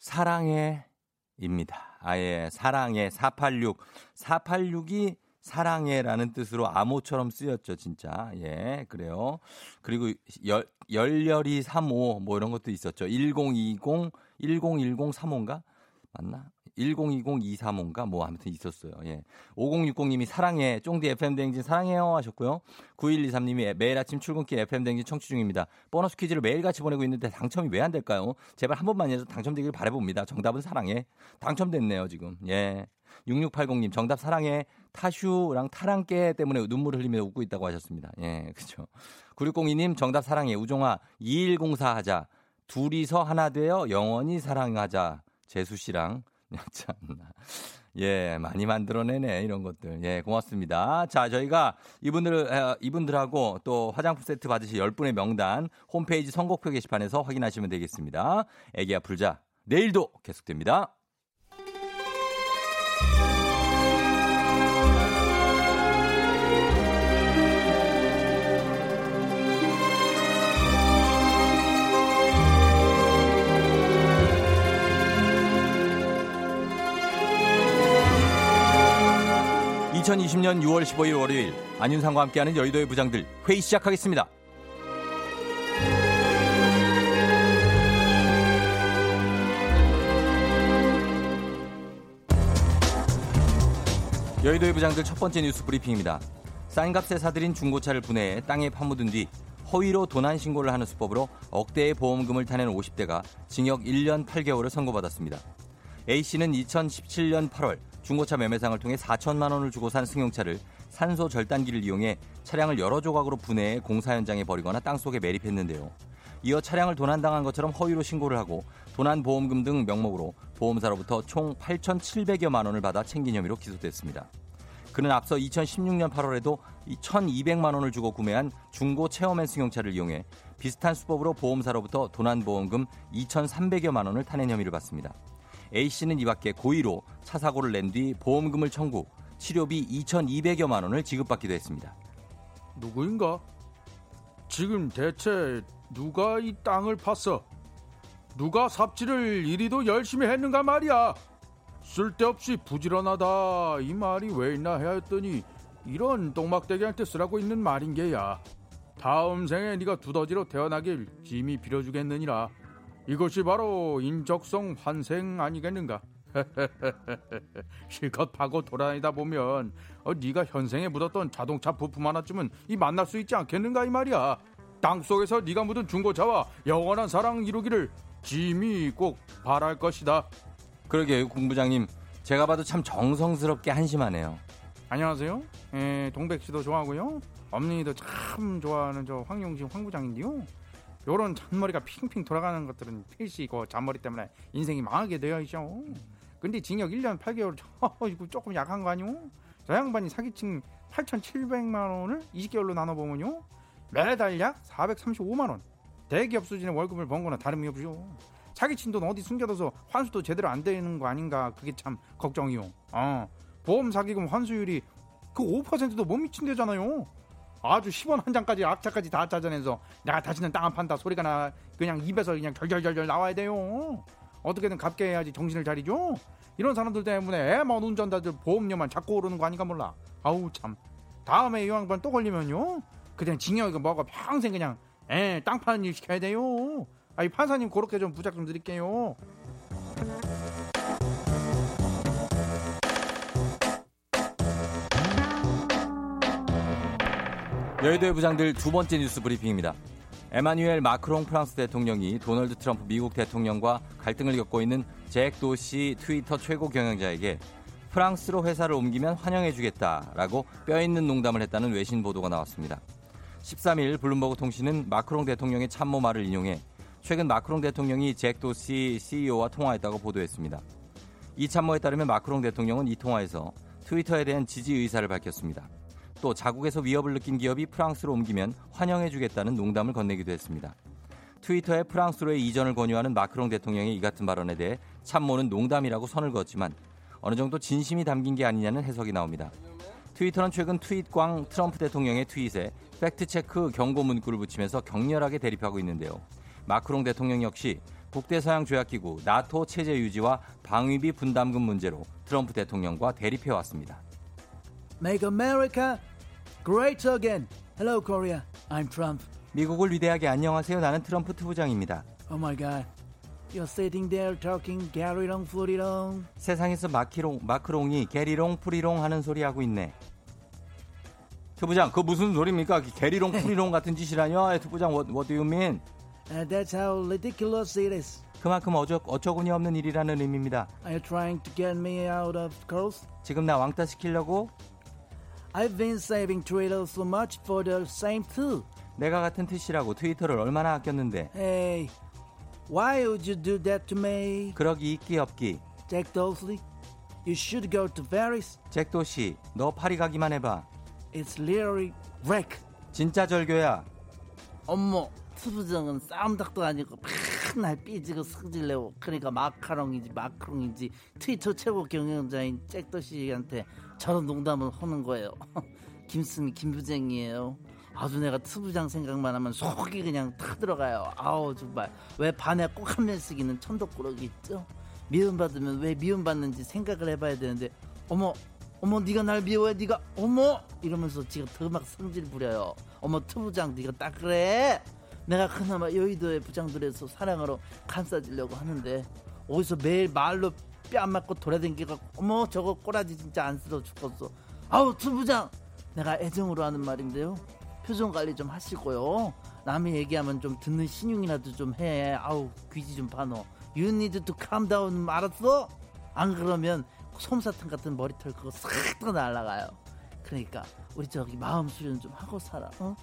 사랑해입니다. 아예 사랑해 486. 486이 사랑해라는 뜻으로 암호처럼 쓰였죠, 진짜. 예, 그래요. 그리고 열, 열렬히 35, 뭐 이런 것도 있었죠. 1020, 1010 35인가? 맞나? 1020-235인가 뭐 아무튼 있었어요. 예. 5060님이 사랑해 쫑디 FM 대행진 사랑해요 하셨고요. 9123님이 매일 아침 출근길 FM 대행진 청취 중입니다. 보너스 퀴즈를 매일 같이 보내고 있는데 당첨이 왜 안 될까요? 제발 한 번만이라도 당첨되길 바라봅니다. 정답은 사랑해. 당첨됐네요, 지금. 예. 6680님 정답 사랑해 타슈랑 타랑깨 때문에 눈물을 흘리며 웃고 있다고 하셨습니다. 예, 그렇죠. 9602님 정답 사랑해 우종아 2104 하자. 둘이서 하나 되어 영원히 사랑하자. 재수 씨랑 참나. 예, 많이 만들어내네, 이런 것들. 예, 고맙습니다. 자, 저희가 이분들, 이분들하고 또 화장품 세트 받으실 10분의 명단 홈페이지 선곡표 게시판에서 확인하시면 되겠습니다. 애기야 불자. 내일도 계속됩니다. 2020년 6월 15일 월요일 안윤상과 함께하는 여의도의 부장들 회의 시작하겠습니다. 여의도의 부장들 첫 번째 뉴스 브리핑입니다. 싼 값에 사들인 중고차를 분해해 땅에 파묻은 뒤 허위로 도난 신고를 하는 수법으로 억대의 보험금을 타낸 50대가 징역 1년 8개월을 선고받았습니다. A씨는 2017년 8월 중고차 매매상을 통해 4천만 원을 주고 산 승용차를 산소 절단기를 이용해 차량을 여러 조각으로 분해해 공사 현장에 버리거나 땅속에 매립했는데요. 이어 차량을 도난당한 것처럼 허위로 신고를 하고 도난 보험금 등 명목으로 보험사로부터 총 8,700여만 원을 받아 챙긴 혐의로 기소됐습니다. 그는 앞서 2016년 8월에도 1,200만 원을 주고 구매한 중고 체험맨 승용차를 이용해 비슷한 수법으로 보험사로부터 도난 보험금 2,300여만 원을 타낸 혐의를 받습니다. A씨는 이 밖에 고의로 차 사고를 낸 뒤 보험금을 청구, 치료비 2,200여만 원을 지급받기도 했습니다. 누구인가? 지금 대체 누가 이 땅을 팠어? 누가 삽질을 이리도 열심히 했는가 말이야. 쓸데없이 부지런하다 이 말이 왜 있나 해야 했더니 이런 똥막대기한테 쓰라고 있는 말인 게야. 다음 생에 네가 두더지로 태어나길 짐이 빌어주겠느니라. 이것이 바로 인적성 환생 아니겠는가? 실컷 파고 돌아다니다 보면 어, 네가 현생에 묻었던 자동차 부품 하나쯤은 이 만날 수 있지 않겠는가 이 말이야. 땅 속에서 네가 묻은 중고차와 영원한 사랑 이루기를 짐이 꼭 바랄 것이다. 그러게요, 공부장님. 제가 봐도 참 정성스럽게 한심하네요. 안녕하세요. 에, 동백 씨도 좋아하고요. 엄니도 참 좋아하는 저 황용진 황부장인데요. 요런 잔머리가 핑핑 돌아가는 것들은 필시 그 잔머리 때문에 인생이 망하게 되어 있죠. 근데 징역 1년 8개월 이거 조금 약한 거 아니오? 저 양반이 사기친 8,700만 원을 20개월로 나눠 보면요. 매달 약 435만 원. 대기업 수준의 월급을 번 거나 다름이 없죠. 사기친 돈 어디 숨겨둬서 환수도 제대로 안 되는 거 아닌가 그게 참 걱정이요. 어. 보험 사기금 환수율이 그 5%도 못 미친대잖아요. 아주 10원 한 장까지 악차까지 다 짜져내서 내가 다시는 땅 안 판다 소리가 나 그냥 입에서 그냥 절절절절 나와야 돼요. 어떻게든 갚게 해야지 정신을 차리죠. 이런 사람들 때문에 애먼 운전자들 보험료만 자꾸 오르는 거 아닌가 몰라. 아우 참. 다음에 이 양반 또 걸리면요. 그냥 징역이 뭐가 평생 그냥 에, 땅 파는 일 시켜야 돼요. 아이 판사님 그렇게 좀 부탁 좀 드릴게요. 여의도의 부장들 두 번째 뉴스 브리핑입니다. 에마뉴엘 마크롱 프랑스 대통령이 도널드 트럼프 미국 대통령과 갈등을 겪고 있는 잭 도시 트위터 최고 경영자에게 프랑스로 회사를 옮기면 환영해주겠다라고 뼈있는 농담을 했다는 외신 보도가 나왔습니다. 13일 블룸버그 통신은 마크롱 대통령의 참모 말을 인용해 최근 마크롱 대통령이 잭 도시 CEO와 통화했다고 보도했습니다. 이 참모에 따르면 마크롱 대통령은 이 통화에서 트위터에 대한 지지 의사를 밝혔습니다. 또 자국에서 위협을 느낀 기업이 프랑스로 옮기면 환영해주겠다는 농담을 건네기도 했습니다. 트위터에 프랑스로의 이전을 권유하는 마크롱 대통령의 이 같은 발언에 대해 참모는 농담이라고 선을 그었지만 어느 정도 진심이 담긴 게 아니냐는 해석이 나옵니다. 트위터는 최근 트윗광 트럼프 대통령의 트윗에 팩트체크 경고 문구를 붙이면서 격렬하게 대립하고 있는데요. 마크롱 대통령 역시 북대서양 조약기구 나토 체제 유지와 방위비 분담금 문제로 트럼프 대통령과 대립해 왔습니다. Make America great again. Hello, Korea. I'm Trump. 미국을 위대하게 안녕하세요. 나는 트럼프 투부장입니다. Oh my God. You're sitting there talking 게리롱 프리롱. 세상에서 마키롱, 마크롱이 게리롱, 프리롱 하는 소리 하고 있네. 투부장, 그 무슨 소리입니까? 게리롱, 프리롱 같은 짓이라뇨? 투부장, what, what do you mean? Uh, that's how ridiculous it is. 그만큼 어쩌, 어처구니 없는 일이라는 의미입니다. Are you trying to get me out of course? 지금 나 왕따 시키려고? I've been saving Twitter so much for the same too. 내가 같은 뜻이라고 트위터를 얼마나 아꼈는데. Hey, why would you do that to me? 그러기 있기 없기. Jack Dosley, you should go to Paris. 잭도씨, 너 파리 가기만 해봐. It's literally wreck. 진짜 절교야. 엄모, 투부정은 쌈닭도 아니고 맨날 삐지고 승질내고 그러니까 마카롱인지 마크롱인지 트위터 최고 경영자인 잭더씨한테 저런 농담을 하는 거예요. 김승희 김부쟁이에요. 아주 내가 투부장 생각만 하면 속이 그냥 타 들어가요. 아우 정말 왜 반에 꼭 한 면쓰기는 천덕꾸러기 있죠? 미움받으면 왜 미움받는지 생각을 해봐야 되는데 어머 어머 네가 날 미워해 네가 어머 이러면서 지가 더막 성질 부려요. 어머 투부장 네가 딱 그래. 내가 그나마 여의도의 부장들에서 사랑으로 감싸주려고 하는데 어디서 매일 말로 뺨 맞고 돌아댕기고 어머 저거 꼬라지 진짜 안쓰러워 죽겠어. 아우 투부장! 내가 애정으로 하는 말인데요. 표정 관리 좀 하시고요. 남이 얘기하면 좀 듣는 신용이라도 좀 해. 아우 귀지 좀 파노. You need to calm down. 알았어? 안 그러면 솜사탕 같은 머리털 그거 싹다 날라가요. 그러니까 우리 저기 마음 수련 좀 하고 살아 어?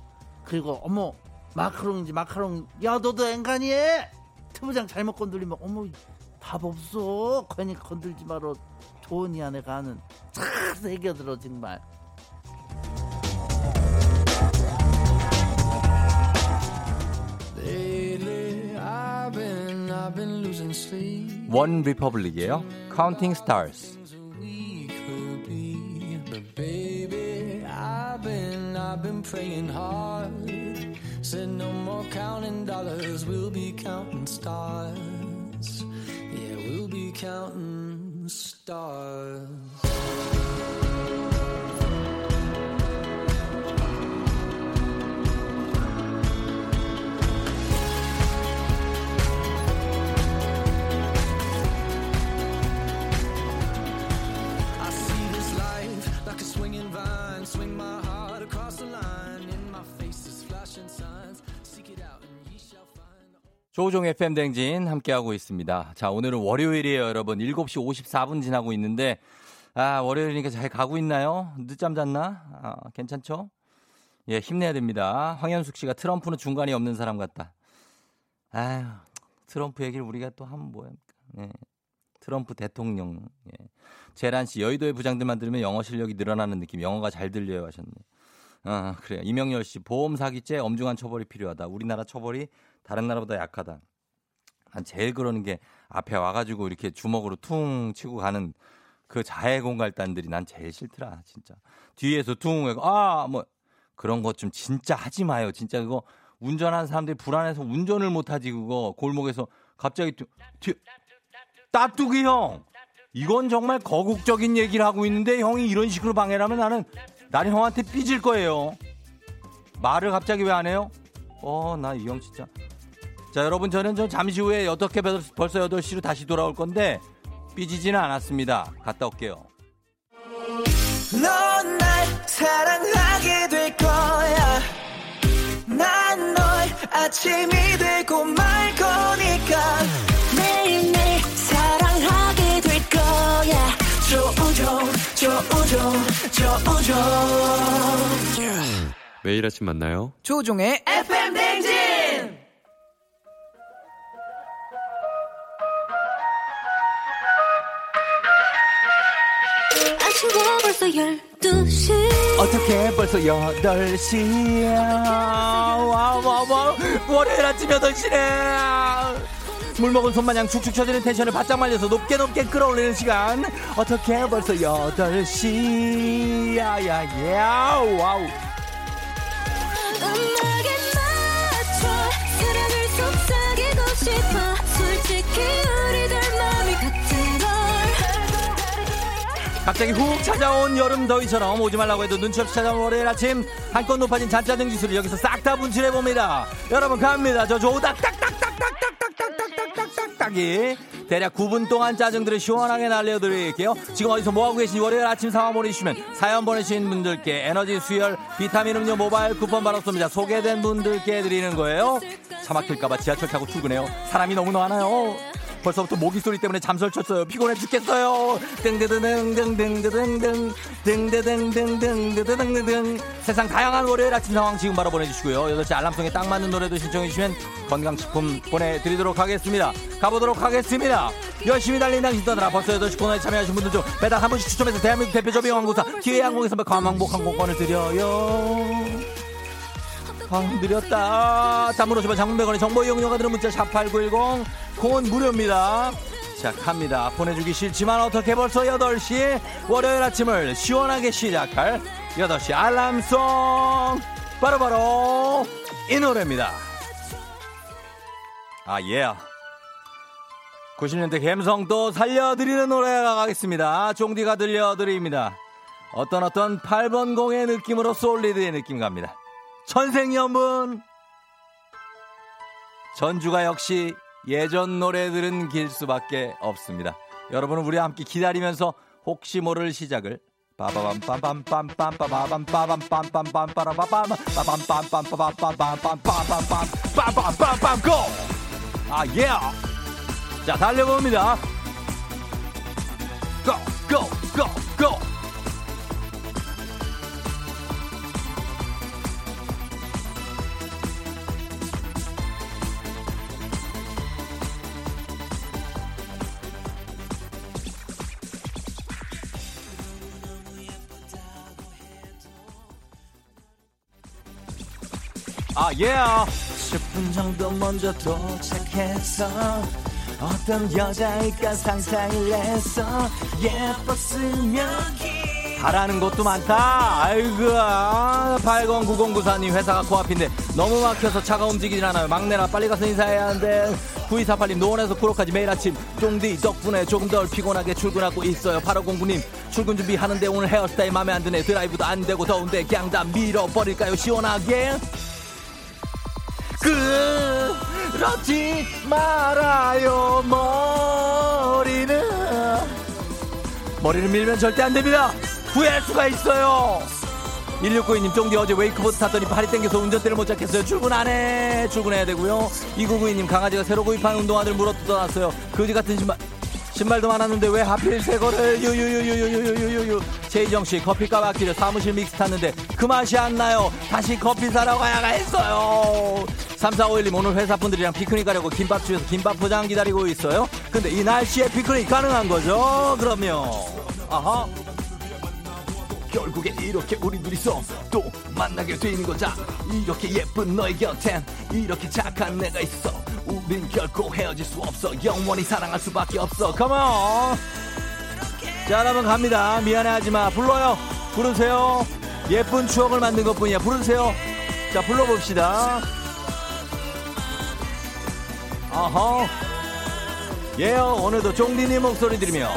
그리고 어머 마카롱인지 마카롱 야 너도 앵간히 해 투부장 잘못 건들리면 어머 답 없어 괜히 건들지 마라 좋은 이야 내가 하는 싹 새겨들어 정말 Lately, I've been, I've been losing sleep. OneRepublic이에요. 카운팅 스타즈. I've been praying hard. Said no more counting dollars, we'll be counting stars. Yeah, we'll be counting stars. 조종 FM 댕진 함께하고 있습니다. 자, 오늘은 월요일이에요, 여러분. 7시 54분 지나고 있는데, 아, 월요일이니까 잘 가고 있나요? 늦잠 잤나? 아, 괜찮죠? 예, 힘내야 됩니다. 황현숙 씨가 트럼프는 중간이 없는 사람 같다. 아휴, 트럼프 얘기를 우리가 또 하면 뭐야. 예. 트럼프 대통령. 예. 재란 씨, 여의도의 부장들만 들으면 영어 실력이 늘어나는 느낌. 영어가 잘 들려요 하셨네. 아, 그래요. 이명열 씨, 보험 사기죄 엄중한 처벌이 필요하다. 우리나라 처벌이 다른 나라보다 약하다. 난 제일 그러는 게 앞에 와가지고 이렇게 주먹으로 퉁 치고 가는 그 자해 공갈단들이 난 제일 싫더라, 진짜. 뒤에서 퉁, 해고 아, 뭐, 그런 것 좀 진짜 하지 마요. 진짜 그거 운전하는 사람들이 불안해서 운전을 못하지, 그거. 골목에서 갑자기 뒤, 뒤 따뚜기 형! 이건 정말 거국적인 얘기를 하고 있는데 형이 이런 식으로 방해를 하면 나는, 나는 형한테 삐질 거예요. 말을 갑자기 왜 안 해요? 어, 나 이 형 진짜. 자, 여러분, 저는 저 잠시 후에 어떻게 벌써 8시로 다시 돌아올 건데, 삐지지는 않았습니다. 갔다 올게요. 넌 날 사랑하게 될 거야. 난 널 아침이 되고 말 거니까. 매일매일 사랑하게 될 거야. 조우종, 조우종, 조우종. 매일 아침 만나요. 조종의 FM 댕진! 벌써 12시 어떻게 벌써 8시야. 와, 와, 와. 월요일 아침 8시네. 물 먹은 손 마냥 축축 처지는 텐션을 바짝 말려서 높게 높게 끌어올리는 시간. 어떻게 벌써 8시 야. 야, 야, wow. 음악에 맞춰 사랑을 속삭이고 싶어 솔직히 우리 갑자기 훅 찾아온 여름 더위처럼 오지 말라고 해도 눈치 없이 찾아온 월요일 아침 한껏 높아진 잔짜증 지수를 여기서 싹 다 분출해 봅니다. 여러분 갑니다. 저 조우닥 딱딱딱딱딱딱딱딱딱딱이 대략 9분 동안 짜증들을 시원하게 날려드릴게요. 지금 어디서 뭐하고 계신지 월요일 아침 상황 보내주시면 사연 보내주신 분들께 에너지 수혈 비타민 음료 모바일 쿠폰 바로 쏩니다. 소개된 분들께 드리는 거예요. 차 막힐까봐 지하철 타고 출근해요. 사람이 너무 많아요. 벌써부터 모기 소리 때문에 잠설 쳤어요. 피곤해 죽겠어요. 등드등등등등등등 등드등등등등등등 세상 다양한 월요일 아침 상황 지금 바로 보내주시고요. 8시 알람송에 딱 맞는 노래도 신청해주시면 건강식품 보내드리도록 하겠습니다. 가보도록 하겠습니다. 열심히 달린 당신 떠나라 벌써 8시 코너에 참여하신 분들 중 배달 한 분씩 추첨해서 대한민국 대표 저비항공사 기회항공에서 관광복 항공권을 드려요. 아, 느렸다. 단문 50원 장문백원의 정보 이용료가 드는 문자 샵8910 콩은 무료입니다. 자, 갑니다. 보내주기 싫지만 어떻게 벌써 8시 월요일 아침을 시원하게 시작할 8시 알람송 바로바로 이 노래입니다. 아, 예. 90년대 감성 또 살려드리는 노래가 가겠습니다. 종디가 들려드립니다. 어떤 어떤 8번 공의 느낌으로 솔리드의 느낌 갑니다. 천생연분 전주가 역시 예전 노래들은 길 수밖에 없습니다. 여러분은 우리와 함께 기다리면서 혹시 모를 시작을 빠바밤 빰빰 빰빰 빠바밤 빠밤 빰빰 빰빠라바밤 빠밤 빰빰 빠밤 빰빰 빰빰 빰빰 빰빰 빰빰 고! 아 예! 자 달려봅니다. 고! 고! 고! 고! 아, 예. Yeah. 10분 정도 먼저 도착해서 어떤 여자일까 상상을 했어 예뻤으면 바라는 것도 많다. 아이고 809094님 회사가 코앞인데 너무 막혀서 차가 움직이질 않아요. 막내라 빨리 가서 인사해야 하는데. 9248님 노원에서 쿠로까지 매일 아침 쫑디 덕분에 조금 덜 피곤하게 출근하고 있어요. 8509님 출근 준비하는데 오늘 헤어스타일 맘에 안 드네. 드라이브도 안 되고 더운데 그냥 다 밀어버릴까요? 시원하게 그렇지 말아요 머리는. 머리를 밀면 절대 안 됩니다. 후회할 수가 있어요. 1692님 쫑디 어제 웨이크보드 탔더니 팔이 땡겨서 운전대를 못 잡겠어요. 출근 안해. 출근해야 되고요. 2992님 강아지가 새로 구입한 운동화를 물어 뜯어놨어요. 거지 같은 신발 신발도 많았는데 왜 하필 새 거를 유유유유유유유유 유 최희정 씨 커피값 아끼려 사무실 믹스 탔는데 그 맛이 안 나요. 다시 커피 사러 가야 했어요. 3451님 오늘 회사 분들이랑 피크닉 가려고 김밥집에서 김밥 포장 기다리고 있어요. 근데 이 날씨에 피크닉 가능한 거죠? 그러면 아하. 결국에 이렇게 우리 둘이서 또 만나게 되는 거자. 이렇게 예쁜 너의 곁엔 이렇게 착한 내가 있어. 우린 결코 헤어질 수 없어. 영원히 사랑할 수밖에 없어. 컴온 자 여러분 갑니다. 미안해하지 마. 불러요. 부르세요. 예쁜 추억을 만든 것 뿐이야. 부르세요. 자 불러봅시다. 어허 예요. 오늘도 종디님 목소리 들으며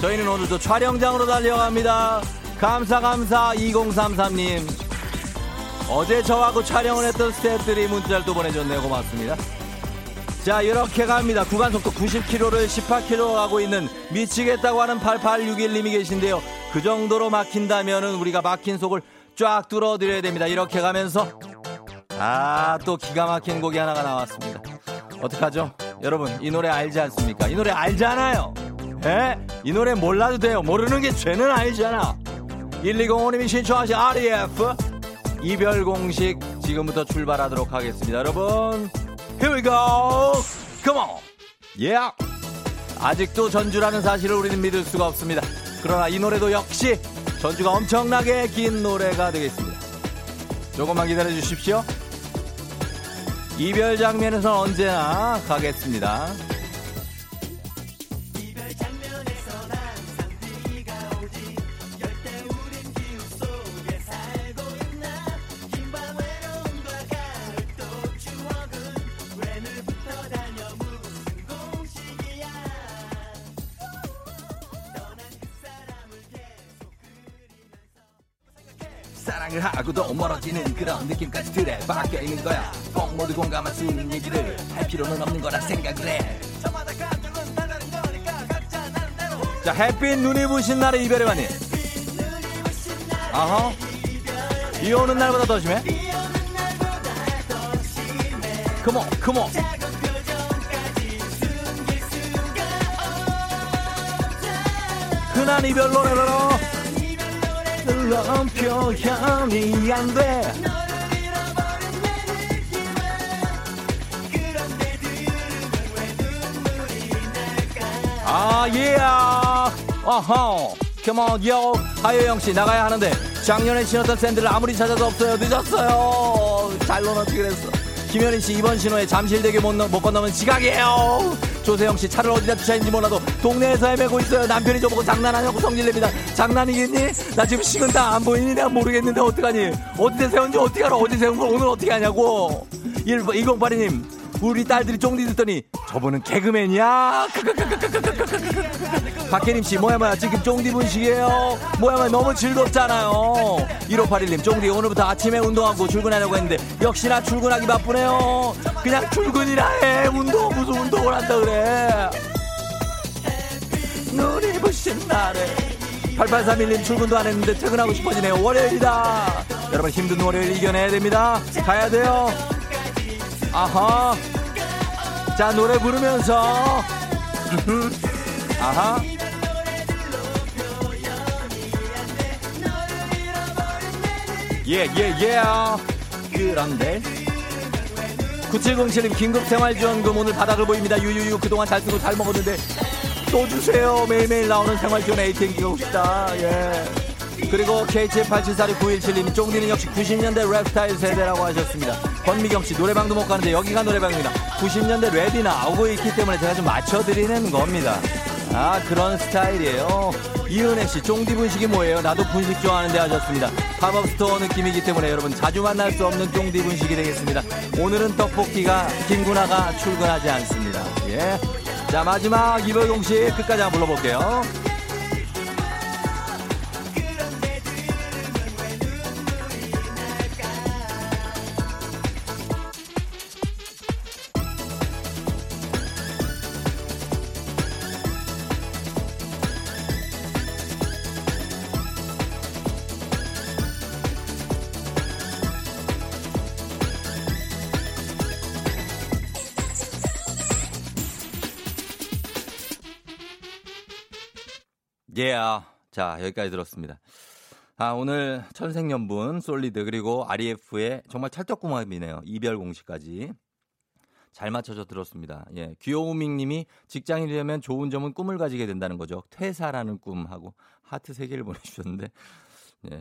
저희는 오늘도 촬영장으로 달려갑니다. 감사 감사. 2033님. 어제 저하고 촬영을 했던 스태프들이 문자를 또 보내줬네요. 고맙습니다 자 이렇게 갑니다. 구간 속도 90km를 18km 가고 있는 미치겠다고 하는 8861님이 계신데요. 그 정도로 막힌다면은 우리가 막힌 속을 쫙 뚫어드려야 됩니다. 이렇게 가면서 아 또 기가 막힌 곡이 하나가 나왔습니다. 어떡하죠? 여러분 이 노래 알지 않습니까? 이 노래 알잖아요. 에? 이 노래 몰라도 돼요. 모르는 게 죄는 아니잖아. 1205님이 신청하신 REF 이별 공식 지금부터 출발하도록 하겠습니다. 여러분 Here we go. Come on. Yeah. 아직도 전주라는 사실을 우리는 믿을 수가 없습니다. 그러나 이 노래도 역시 전주가 엄청나게 긴 노래가 되겠습니다. 조금만 기다려 주십시오. 이별 장면에선 언제나 가겠습니다 사랑을 하고도 멀어지는 그런 느낌까지 들에 바뀌어 있는 거야. 꼭 모두 공감할 수 있는 얘기를 할 필요는 없는 거라 생각을 해. 자 햇빛 눈이 부신 날의 이별의 반이 아하. 비 오는 날보다 더 심해? 컴온 컴온 흔한 이별 노래로 그런 표현이 안 돼 아, 예, 어허, 컴온, 요, 하효영 씨 나가야 하는데 작년에 신었던 샌들을 아무리 찾아도 없어요. 늦었어요. 잘론 어떻게 됐어? 김현희 씨 이번 신호에 잠실대교 못, 넘- 못 건너면 지각이에요. 조세영 씨 차를 어디다 주차했는지 몰라도 동네에서 헤매고 있어요. 남편이 저보고 장난하냐고 성질냅니다. 장난이겠니? 나 지금 식은 다 안 보이니? 내가 모르겠는데 어떡하니? 어디 세운지 어떻게 알아? 어디 세운 걸 오늘 어떻게 하냐고. 1082님 우리 딸들이 쫑디 듣더니 저분은 개그맨이야. 박혜림 씨 뭐야 뭐야 지금 쫑디 분식이에요. 뭐야 뭐야 너무 즐겁잖아요. 1581님 쫑디 오늘부터 아침에 운동하고 출근하려고 했는데 역시나 출근하기 바쁘네요. 그냥 출근이라 해. 운동 운동을 한다 그래. 눈이 부신 날에 8831님 출근도 안 했는데 퇴근하고 싶어지네요. 월요일이다. 여러분 힘든 월요일 이겨내야 됩니다. 가야 돼요. 아하. 자, 노래 부르면서. 아하. 예, 예, 예. 그런데. 9707님 긴급생활지원금 오늘 바닥을 보입니다. 유유유 그동안 잘 쓰고 잘 먹었는데 또 주세요. 매일매일 나오는 생활지원 ATM 기고 싶다. 예. 그리고 K78746917님 쫑디는 역시 90년대 랩 스타일 세대라고 하셨습니다. 권미경씨 노래방도 못 가는데 여기가 노래방입니다. 90년대 랩이 나오고 있기 때문에 제가 좀 맞춰드리는 겁니다. 아 그런 스타일이에요. 이은혜 씨 쫑디 분식이 뭐예요? 나도 분식 좋아하는데 하셨습니다. 팝업 스토어 느낌이기 때문에 여러분 자주 만날 수 없는 쫑디 분식이 되겠습니다. 오늘은 떡볶이가 김구나가 출근하지 않습니다. 예. 자 마지막 이별 공식 끝까지 한번 불러볼게요. 자, 여기까지 들었습니다. 아, 오늘 천생연분, 솔리드, 그리고 REF의 정말 찰떡궁합이네요. 이별 공식까지. 잘 맞춰서 들었습니다. 예. 귀여우밍 님이 직장인이 되면 좋은 점은 꿈을 가지게 된다는 거죠. 퇴사라는 꿈하고 하트 3개를 보내주셨는데, 예.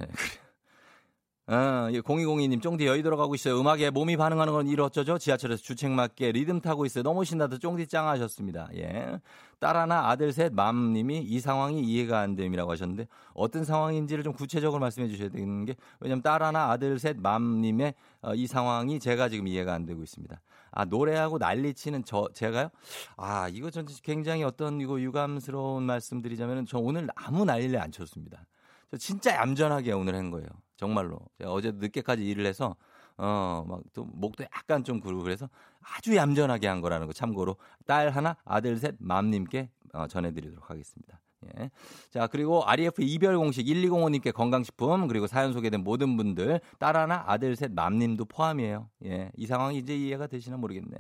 어, 예, 0202님, 쫑디 여의도로 가고 있어요. 음악에 몸이 반응하는 건 이렇죠죠? 지하철에서 주책 맞게 리듬 타고 있어요. 너무 신나서 쫑디 짱 하셨습니다. 예. 딸 하나, 아들 셋, 맘님이 이 상황이 이해가 안 됨이라고 하셨는데 어떤 상황인지를 좀 구체적으로 말씀해 주셔야 되는 게 왜냐면 딸 하나, 아들 셋, 맘님의 어, 이 상황이 제가 지금 이해가 안 되고 있습니다. 아, 노래하고 난리 치는 저, 제가요? 아, 이거 전 굉장히 어떤 이거 유감스러운 말씀 드리자면은 저 오늘 아무 난리를 안 쳤습니다. 저 진짜 얌전하게 오늘 한 거예요. 정말로. 제가 어제 늦게까지 일을 해서 어, 막 또 목도 약간 좀 그러고 그래서 아주 얌전하게 한 거라는 거 참고로 딸 하나, 아들 셋, 맘님께 어, 전해드리도록 하겠습니다. 예. 자, 그리고 REF 이별 공식 1205님께 건강식품, 그리고 사연 소개된 모든 분들, 딸 하나, 아들 셋, 맘님도 포함이에요. 예. 이 상황이 이제 이해가 되시나 모르겠네.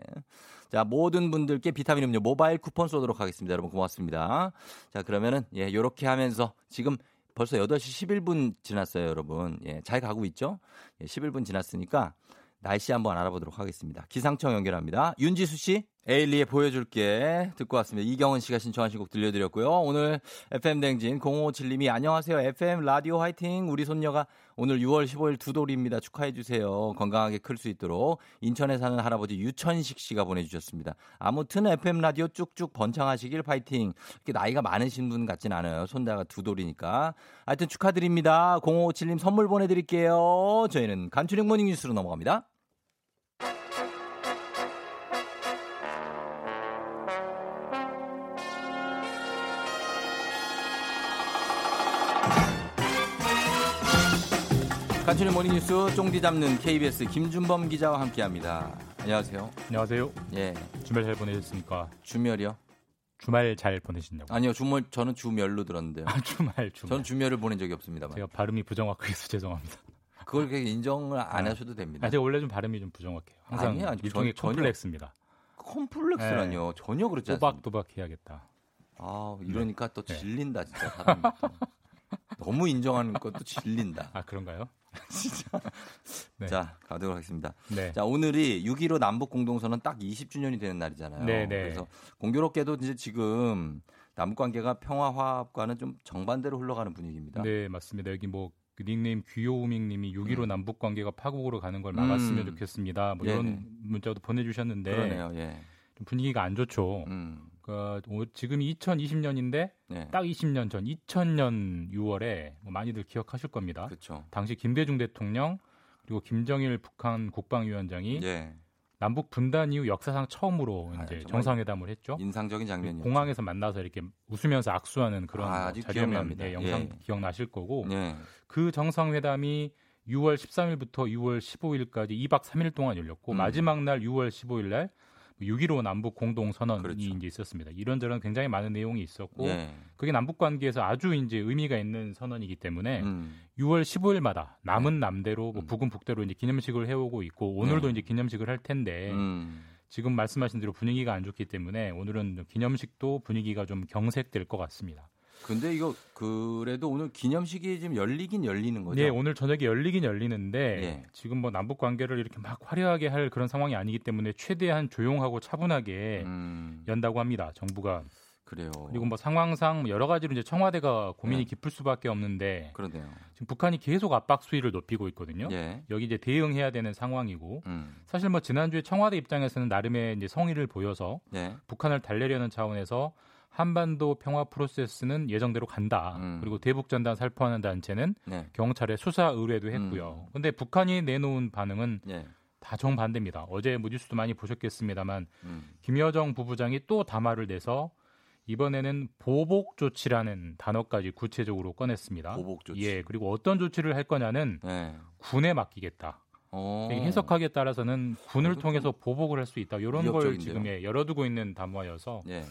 자, 모든 분들께 비타민 음료 모바일 쿠폰 쏘도록 하겠습니다. 여러분 고맙습니다. 자, 그러면은, 예, 요렇게 하면서 지금 벌써 8시 11분 지났어요, 여러분. 예, 잘 가고 있죠? 예, 11분 지났으니까 날씨 한번 알아보도록 하겠습니다. 기상청 연결합니다. 윤지수 씨, 에일리에 보여줄게 듣고 왔습니다. 이경은 씨가 신청하신 곡 들려드렸고요. 오늘 FM 댕진 057님이 안녕하세요. FM 라디오 화이팅. 우리 손녀가 오늘 6월 15일 두 돌입니다. 축하해 주세요. 건강하게 클 수 있도록 인천에 사는 할아버지 유천식 씨가 보내주셨습니다. 아무튼 FM 라디오 쭉쭉 번창하시길 파이팅. 이렇게 나이가 많으신 분 같진 않아요. 손자가 두 돌이니까. 하여튼 축하드립니다. 0557님 선물 보내드릴게요. 저희는 간추린 모닝 뉴스로 넘어갑니다. 간추린 모닝뉴스 쫑디 잡는 KBS 김준범 기자와 함께합니다. 안녕하세요. 안녕하세요. 예, 주말 잘 보내셨습니까? 주말이요? 주말 잘 보내신다고? 아니요, 주말 저는 주멸로 들었는데요. 아, 주말 주말. 저는 주멸을 보낸 적이 없습니다만. 제가 발음이 부정확해서 죄송합니다. 그걸 그렇게 인정을 안 아. 하셔도 됩니다. 아, 제가 원래 좀 발음이 좀 부정확해요. 항상 아니요, 아니, 일종의 전-. 콤플렉스입니다. 콤플렉스라뇨. 전혀 그렇지 않습니다. 또박또박 해야겠다. 아, 이러니까 또 네. 질린다 진짜 사람이. 또. 너무 인정하는 것도 질린다. 아 그런가요? 네. 자, 가도록 하겠습니다. 네. 자, 오늘이 6.15 남북 공동선언 딱 20주년이 되는 날이잖아요. 네, 네. 그래서 공교롭게도 이제 지금 남북 관계가 평화 화합과는 좀 정반대로 흘러가는 분위기입니다. 네 맞습니다. 여기 뭐그 닉네임 귀요우밍님이 6.15 음. 남북 관계가 파국으로 가는 걸 막았으면 음. 좋겠습니다. 뭐 네네. 이런 문자도 보내주셨는데 그러네요. 예. 좀 분위기가 안 좋죠. 음. 그러니까 오- 지금이 2020년인데 네. 딱 20년 전 2000년 6월에 뭐 많이들 기억하실 겁니다. 그렇죠. 당시 김대중 대통령 그리고 김정일 북한 국방위원장이 예. 남북 분단 이후 역사상 처음으로 아, 이제 정상회담을 했죠. 인상적인 장면이었죠. 공항에서 만나서 이렇게 웃으면서 악수하는 그런 아, 뭐 자료면. 예, 영상 예. 기억나실 거고 예. 그 정상회담이 6월 13일부터 6월 15일까지 2박 3일 동안 열렸고 음. 마지막 날 6월 15일 날 6.15 남북 공동 선언이 그렇죠. 이제 있었습니다. 이런저런 굉장히 많은 내용이 있었고 예. 그게 남북 관계에서 아주 이제 의미가 있는 선언이기 때문에 음. 6월 15일마다 남은 남대로 뭐 음. 북은 북대로 이제 기념식을 해오고 있고 오늘도 네. 이제 기념식을 할 텐데 음. 지금 말씀하신 대로 분위기가 안 좋기 때문에 오늘은 좀 기념식도 분위기가 좀 경색될 것 같습니다. 근데 이거 그래도 오늘 기념식이 지금 열리긴 열리는 거죠. 네, 오늘 저녁에 열리긴 열리는데 예. 지금 뭐 남북 관계를 이렇게 막 화려하게 할 그런 상황이 아니기 때문에 최대한 조용하고 차분하게 음. 연다고 합니다. 정부가 그래요. 그리고 뭐 상황상 여러 가지로 이제 청와대가 고민이 네. 깊을 수밖에 없는데 그러네요. 지금 북한이 계속 압박 수위를 높이고 있거든요. 예. 여기 이제 대응해야 되는 상황이고 음. 사실 뭐 지난주에 청와대 입장에서는 나름의 이제 성의를 보여서 예. 북한을 달래려는 차원에서 한반도 평화 프로세스는 예정대로 간다. 음. 그리고 대북 전단 살포하는 단체는 네. 경찰에 수사 의뢰도 했고요. 음. 근데 북한이 내놓은 반응은 예. 다 정반대입니다. 어제 뭐 뉴스도 많이 보셨겠습니다만 음. 김여정 부부장이 또 담화를 내서 이번에는 보복 조치라는 단어까지 구체적으로 꺼냈습니다. 보복 조치. 예, 그리고 어떤 조치를 할 거냐는 예. 군에 맡기겠다. 어. 이게 해석하기에 따라서는 군을 통해서 보복을 할 수 있다. 이런 걸. 지금 예, 열어두고 있는 담화여서 예.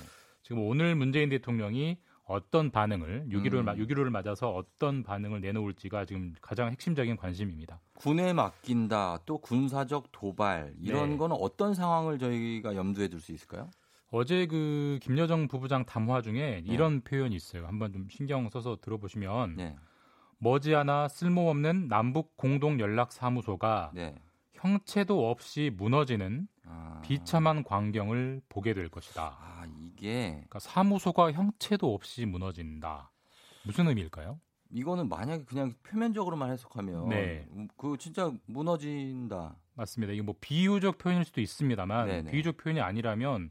지금 오늘 문재인 대통령이 어떤 반응을 6.15를, 음. 마- 6.15를 맞아서 어떤 반응을 내놓을지가 지금 가장 핵심적인 관심입니다. 군에 맡긴다, 또 군사적 도발 이런 네. 거는 어떤 상황을 저희가 염두에 둘 수 있을까요? 어제 그 김여정 부부장 담화 중에 이런 표현이 있어요. 한번 좀 신경 써서 들어보시면 네. 머지않아 쓸모없는 남북 공동 연락 사무소가 네. 형체도 없이 무너지는 아, 비참한 광경을 보게 될 것이다. 아, 이게 그러니까 사무소가 형체도 없이 무너진다. 무슨 의미일까요? 이거는 만약에 그냥 표면적으로만 해석하면 네. 음, 그 진짜 무너진다. 맞습니다. 이게 뭐 비유적 표현일 수도 있습니다만 네네. 비유적 표현이 아니라면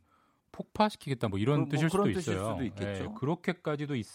폭파시키겠다 뭐 이런 그, 뭐 뜻일 수도 있어요. 수도. 예, 그렇게까지도 있-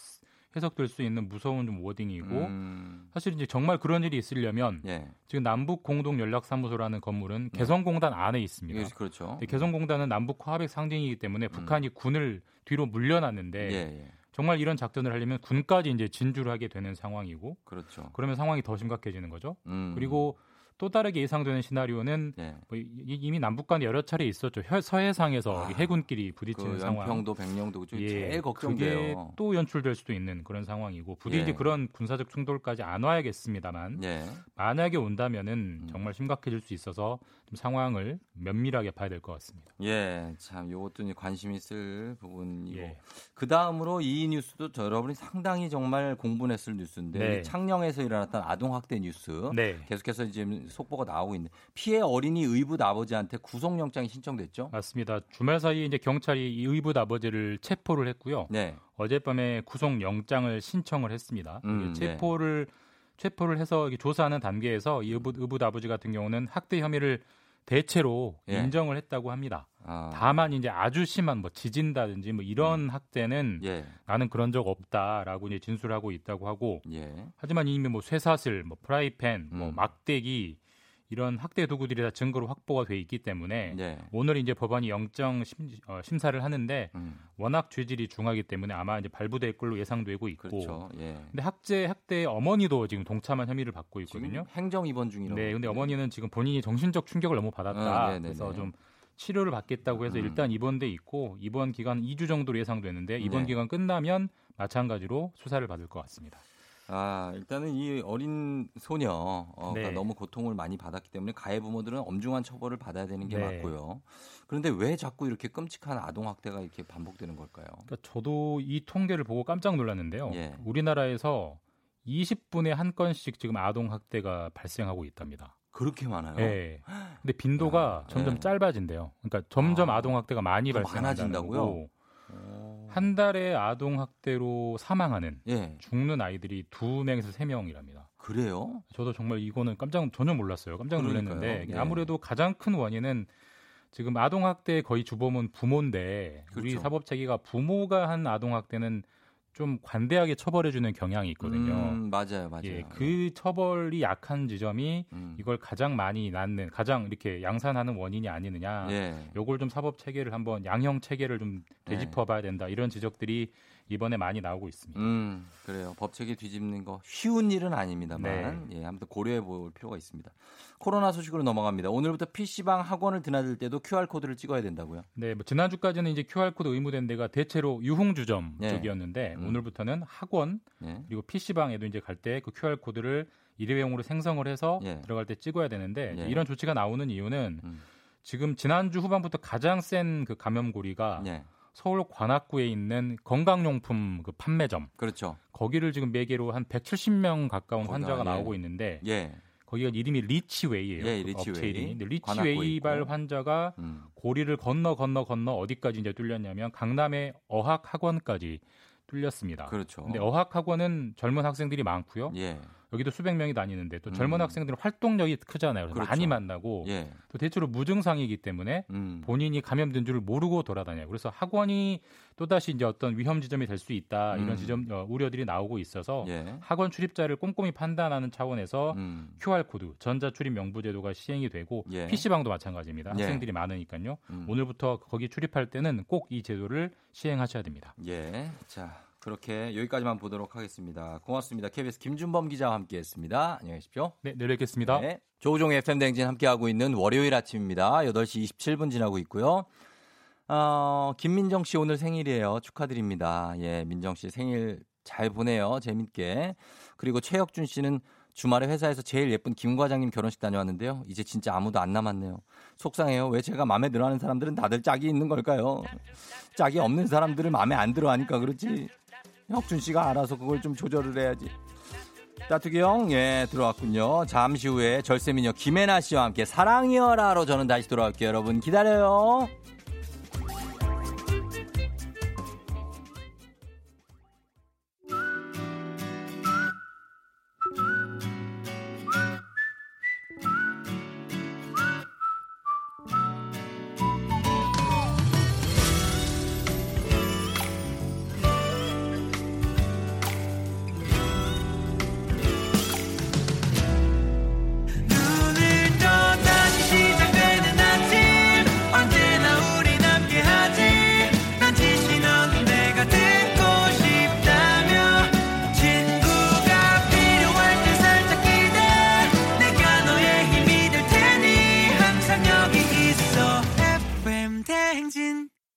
해석될 수 있는 무서운 좀 워딩이고 음, 사실 이제 정말 그런 일이 있으려면 예. 지금 남북 공동 연락 사무소라는 건물은 개성공단 안에 있습니다. 이게 그렇죠. 근데 개성공단은 남북 화합의 상징이기 때문에 북한이 군을 뒤로 물려놨는데 음. 예, 예. 정말 이런 작전을 하려면 군까지 이제 진주를 하게 되는 상황이고 그렇죠. 그러면 상황이 더 심각해지는 거죠. 음, 그리고 또 다르게 예상되는 시나리오는 예. 뭐 이- 이미 남북 간에 여러 차례 있었죠. 혀- 서해상에서 아, 해군끼리 부딪히는 그 상황. 연평도, 백령도 그쪽 예, 제일 걱정돼요. 또 연출될 수도 있는 그런 상황이고 부디 예. 그런 군사적 충돌까지 안 와야겠습니다만 예. 만약에 온다면은 음. 정말 심각해질 수 있어서 좀 상황을 면밀하게 봐야 될 것 같습니다. 예, 참 이제 관심 있을 부분이고 예. 그 다음으로 이 뉴스도 저 여러분이 상당히 정말 공분했을 뉴스인데 네. 이 창녕에서 일어났던 아동 학대 뉴스 네. 계속해서 지금 속보가 나오고 있는데 피해 어린이 의붓 아버지한테 구속영장이 신청됐죠? 맞습니다. 주말 사이 이제 경찰이 이 의붓 아버지를 체포를 했고요. 네, 어젯밤에 구속 영장을 신청을 했습니다. 음, 체포를 체포를 해서 조사하는 단계에서 이 의붓, 의붓 아버지 같은 경우는 학대 혐의를 대체로 예. 인정을 했다고 합니다. 아, 다만 이제 아주 심한 뭐 지진다든지 뭐 이런 학대는 예, 나는 그런 적 없다라고 이제 진술하고 있다고 하고 예, 하지만 이미 뭐 쇠사슬, 뭐 프라이팬, 뭐 음. 막대기 이런 학대 도구들이 다 증거로 확보가 돼 있기 때문에 예, 오늘 이제 법원이 영장 심, 어, 심사를 하는데 음, 워낙 죄질이 중하기 때문에 아마 이제 발부될 걸로 예상되고 있고 그렇죠. 예. 근데 학제 학대 어머니도 지금 동참한 혐의를 받고 있거든요. 행정 입원 중이라고. 네, 근데 어머니는 지금 본인이 정신적 충격을 너무 받았다. 아, 네네네. 그래서 좀 치료를 받겠다고 해서 음. 일단 입원돼 있고 입원 기간 2주 정도로 예상되는데 입원 네. 기간 끝나면 마찬가지로 수사를 받을 것 같습니다. 아, 일단은 이 어린 소녀가 네. 너무 고통을 많이 받았기 때문에 가해 부모들은 엄중한 처벌을 받아야 되는 게 네. 맞고요. 그런데 왜 자꾸 이렇게 끔찍한 아동 학대가 이렇게 반복되는 걸까요? 그러니까 저도 이 통계를 보고 깜짝 놀랐는데요. 예. 우리나라에서 20분에 한 건씩 지금 아동 학대가 발생하고 있답니다. 그렇게 많아요. 예. 근데 빈도가 야, 점점 예. 짧아진대요. 그러니까 점점 아, 아, 동 학대가 많이 많아진다고요? 한 달에 아동 학대로 사망하는 예, 죽는 아이들이 두 명에서 세 명이랍니다. 그래요? 저도 정말 이거는 깜짝 전혀 몰랐어요. 깜짝. 놀랐는데 네. 아무래도 가장 큰 원인은 지금 아동 학대의 거의 주범은 부모인데 우리 그렇죠. 사법 체계가 부모가 한 아동 학대는 좀 관대하게 처벌해주는 경향이 있거든요. 음, 맞아요, 맞아요. 예, 그 처벌이 약한 지점이 음. 이걸 가장 많이 낳는 가장 이렇게 양산하는 원인이 아니느냐. 예. 요걸 좀 사법 체계를 한번 양형 체계를 좀 네. 되짚어봐야 된다 이런 지적들이 이번에 많이 나오고 있습니다. 음, 그래요. 법체계 뒤집는 거 쉬운 일은 아닙니다만, 예, 아무튼 고려해 볼 필요가 있습니다. 코로나 소식으로 넘어갑니다. 오늘부터 PC방 학원을 드나들 때도 QR코드를 찍어야 된다고요? 네, 뭐 지난주까지는 이제 QR 코드 의무된 데가 대체로 유흥주점 네. 쪽이었는데 음. 오늘부터는 학원 예. 그리고 PC방에도 이제 갈 때 그 QR 코드를 일회용으로 생성을 해서 예. 들어갈 때 찍어야 되는데 예. 이런 조치가 나오는 이유는 음. 지금 지난주 후반부터 가장 센 그 감염고리가 예. 서울 관악구에 있는 건강용품 그 판매점 그렇죠. 거기를 지금 매개로 한 170명 가까운 거기가, 환자가 예. 나오고 있는데 예. 거기가 이름이 리치웨이예요. 예, 그 리치웨이. 업체 이름이. 리치웨이발. 환자가 음. 고리를 건너 건너 건너 어디까지 이제 뚫렸냐면 강남의 어학 학원까지 뚫렸습니다. 그렇죠. 근데 어학 학원은 젊은 학생들이 많고요. 예. 여기도 수백 명이 다니는데 또 젊은 음. 학생들은 활동력이 크잖아요. 그렇죠. 많이 만나고 예. 또 대체로 무증상이기 때문에 음. 본인이 감염된 줄을 모르고 돌아다녀요. 그래서 학원이 또다시 이제 어떤 위험 지점이 될 수 있다 음. 이런 지점 어, 우려들이 나오고 있어서 예. 학원 출입자를 꼼꼼히 판단하는 차원에서 음. QR 코드 전자 출입 명부 제도가 시행이 되고 예. PC방도 마찬가지입니다. 예. 학생들이 많으니까요. 음. 오늘부터 거기 출입할 때는 꼭 이 제도를 시행하셔야 됩니다. 예. 자, 그렇게 여기까지만 보도록 하겠습니다. 고맙습니다. KBS 김준범 기자와 함께 했습니다. 안녕히 계십시오. 네, 내일 뵙겠습니다. 네. 조우종 FM 대행진 함께하고 있는 월요일 아침입니다. 8시 27분 지나고 있고요. 어, 김민정 씨 오늘 생일이에요. 축하드립니다. 예, 민정 씨 생일 잘 보내요. 재밌게. 그리고 최혁준 씨는 주말에 회사에서 제일 예쁜 김 과장님 결혼식 다녀왔는데요. 이제 진짜 아무도 안 남았네요. 속상해요. 왜 제가 마음에 들어하는 사람들은 다들 짝이 있는 걸까요? 짝이 없는 사람들을 마음에 안 들어하니까 그렇지. 혁준 씨가 알아서 그걸 좀 조절을 해야지. 따투기 형, 예, 들어왔군요. 잠시 후에 절세미녀 김혜나 씨와 함께 사랑이여라로 저는 다시 돌아올게요. 여러분 기다려요.